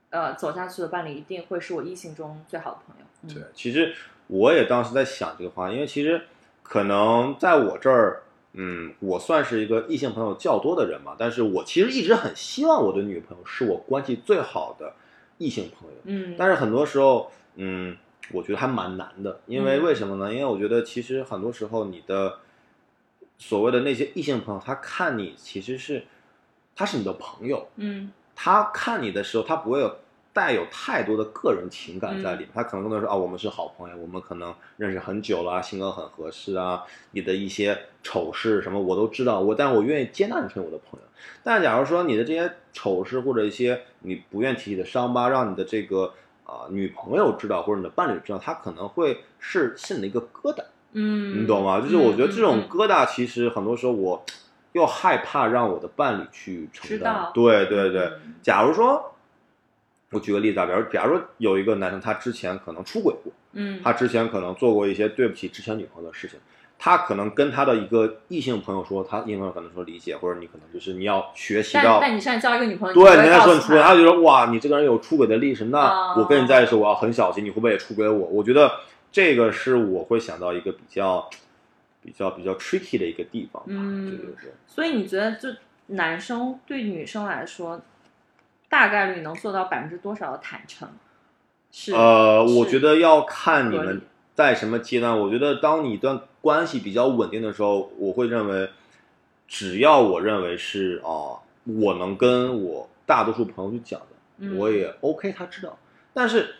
呃，走下去的伴侣，一定会是我异性中最好的朋友。嗯、对，其实我也当时在想这个话，因为其实可能在我这儿，嗯，我算是一个异性朋友较多的人嘛，但是我其实一直很希望我的女朋友是我关系最好的异性朋友，嗯，但是很多时候，嗯，我觉得还蛮难的，因为嗯为什么呢？因为我觉得其实很多时候你的所谓的那些异性朋友，他看你其实是他是你的朋友，嗯他看你的时候，他不会有带有太多的个人情感在里嗯面，他可能更多说啊，我们是好朋友，我们可能认识很久了啊，性格很合适啊，你的一些丑事什么我都知道，我但我愿意接纳你成为我的朋友。但假如说你的这些丑事或者一些你不愿提起的伤疤，让你的这个啊、女朋友知道或者你的伴侣知道，他可能会是心里的一个疙瘩。嗯，你懂吗？就是我觉得这种疙瘩，其实很多时候我又害怕让我的伴侣去承担。对对对，嗯假如说，我举个例子啊，比如假如说有一个男生，他之前可能出轨过，嗯，他之前可能做过一些对不起之前女朋友的事情，他可能跟他的一个异性朋友说，他异性朋友可能说理解，或者你可能就是你要学习到。但你现在交一个女朋友，对，你人会告诉家说你出轨，他他就说哇，你这个人有出轨的历史，那哦我跟你在一起，我要很小心，你会不会也出轨我？我觉得这个是我会想到一个比较、比较、比较 tricky 的一个地方吧。嗯对对对。所以你觉得，就男生对女生来说，大概率能做到百分之多少的坦诚？是呃，我觉得要看你们在什么阶段。我觉得当你一段关系比较稳定的时候，我会认为，只要我认为是啊、我能跟我大多数朋友去讲的，嗯我也 OK，他知道。但是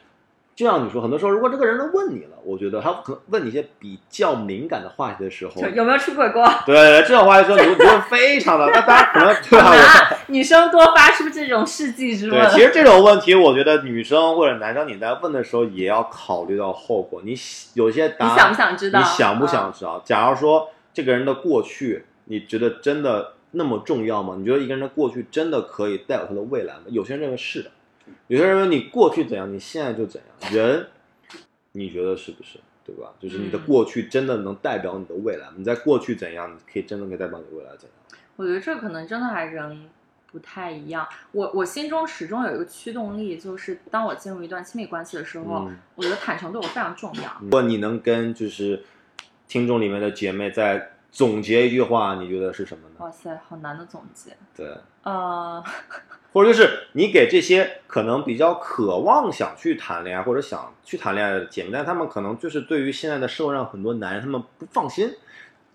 就像你说，很多时候如果这个人能问你了，我觉得他可能问你一些比较敏感的话题的时候就，有没有出轨过？对这种话题的时候，你会你会非常的，那大家可能 对吧？啊，女生多发出这种世纪之问。对，其实这种问题，我觉得女生或者男生你在问的时候，也要考虑到后果。你喜有些答案，你想不想知道？你想不想嗯知道？假如说这个人的过去，你觉得真的那么重要吗？你觉得一个人的过去真的可以代表他的未来吗？有些人认为是的，有些人问你过去怎样，你现在就怎样。人，你觉得是不是？对吧？就是你的嗯过去真的能代表你的未来吗？你在过去怎样，你可以真的可以代表你未来怎样？我觉得这可能真的还人不太一样。我我心中始终有一个驱动力，就是当我进入一段亲密关系的时候，嗯我觉得坦诚对我非常重要。如果你能跟就是听众里面的姐妹再总结一句话，你觉得是什么呢？哇塞，好难的总结。对，呃，或者就是你给这些可能比较渴望想去谈恋爱或者想去谈恋爱的姐妹，但她们可能就是对于现在的社会上很多男人，他们不放心。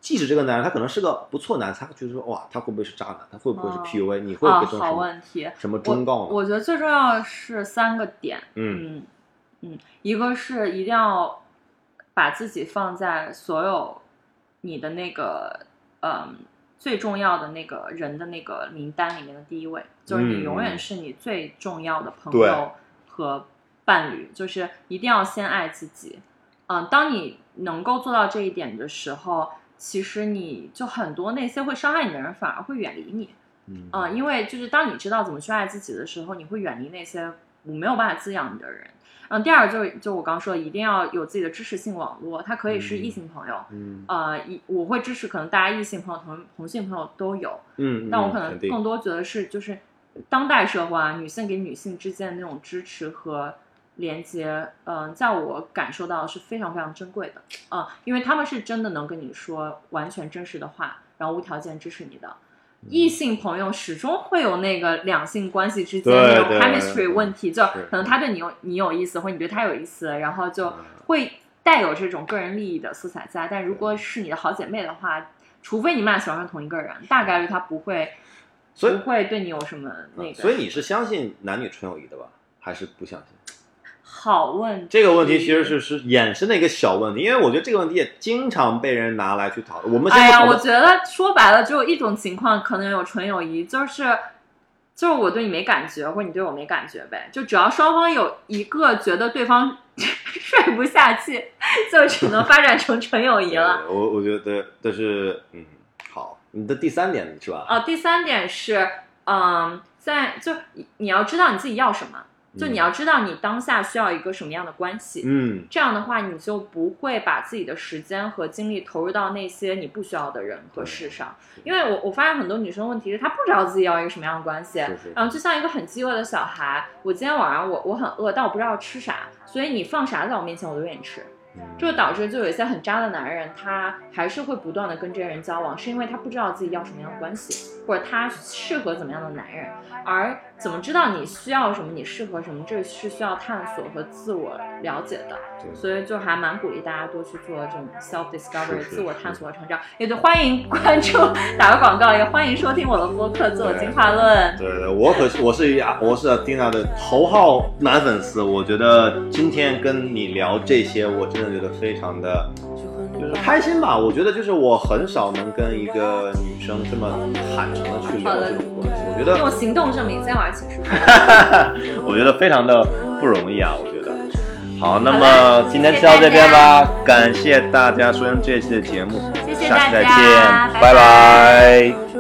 即使这个男人他可能是个不错男人，他觉得说哇，他会不会是渣男？他会不会是哦 PUA？、你会给这种什么、问题。什么忠告呢？我我觉得最重要的是三个点。嗯嗯嗯，一个是一定要把自己放在所有你的那个嗯最重要的那个人的那个名单里面的第一位，就是你嗯永远是你最重要的朋友和伴侣，就是一定要先爱自己。嗯，当你能够做到这一点的时候，其实你就很多那些会伤害你的人反而会远离你。嗯啊、因为就是当你知道怎么去爱自己的时候，你会远离那些没有办法滋养你的人。嗯，第二个就是就我刚说的，一定要有自己的支持性网络，它可以是异性朋友，嗯呃，一我会支持可能大家异性朋友、同同性朋友都有，嗯，但我可能更多觉得是就是当代社会啊，女性给女性之间的那种支持和连接，嗯、在我感受到是非常非常珍贵的啊、因为他们是真的能跟你说完全真实的话，然后无条件支持你的。嗯异性朋友始终会有那个两性关系之间对那种 chemistry 问题，就可能他对你有你有意思，或者你对他有意思，然后就嗯会带有这种个人利益的色彩在。但如果是你的好姐妹的话，除非你们俩喜欢上同一个人，大概率他不会，所以不会对你有什么那个。嗯所以你是相信男女纯友谊的吧？还是不相信？好问题。这个问题其实是是衍生的一个小问题，因为我觉得这个问题也经常被人拿来去讨论。我们先哎呀，我觉得说白了只有一种情况可能有纯友谊，就是就是我对你没感觉，或者你对我没感觉呗。就只要双方有一个觉得对方睡不下去，就只能发展成纯友谊了。我我觉得这是嗯好，你的第三点是吧？哦，第三点是，嗯，在就你你要知道你自己要什么，就你要知道你当下需要一个什么样的关系。嗯这样的话，你就不会把自己的时间和精力投入到那些你不需要的人和事上。因为我我发现很多女生问题是她不知道自己要一个什么样的关系，是是然后就像一个很饥饿的小孩，我今天晚上我我很饿，但我不知道吃啥，所以你放啥在我面前我都愿意吃。这就导致就有一些很渣的男人，他还是会不断的跟这些人交往，是因为他不知道自己要什么样的关系，或者他适合怎么样的男人。而怎么知道你需要什么，你适合什么，这是需要探索和自我了解的。对所以就还蛮鼓励大家多去做这种 self discovery 自我探索和成长。也就欢迎关注，打个广告，也欢迎收听我的播客《自我进化论》。对对，我可是我是亚我是 Tina 的头号男粉丝，我觉得今天跟你聊这些，我真的觉得非常的就是开心吧。我觉得就是我很少能跟一个女生这么坦诚的去聊这种关系，我觉得用行动证明，今天晚上请吃饭。我觉得非常的不容易啊，我觉得。好，那么今天就到这边吧，感谢大家收听这一期的节目，谢谢下期再见，拜拜拜拜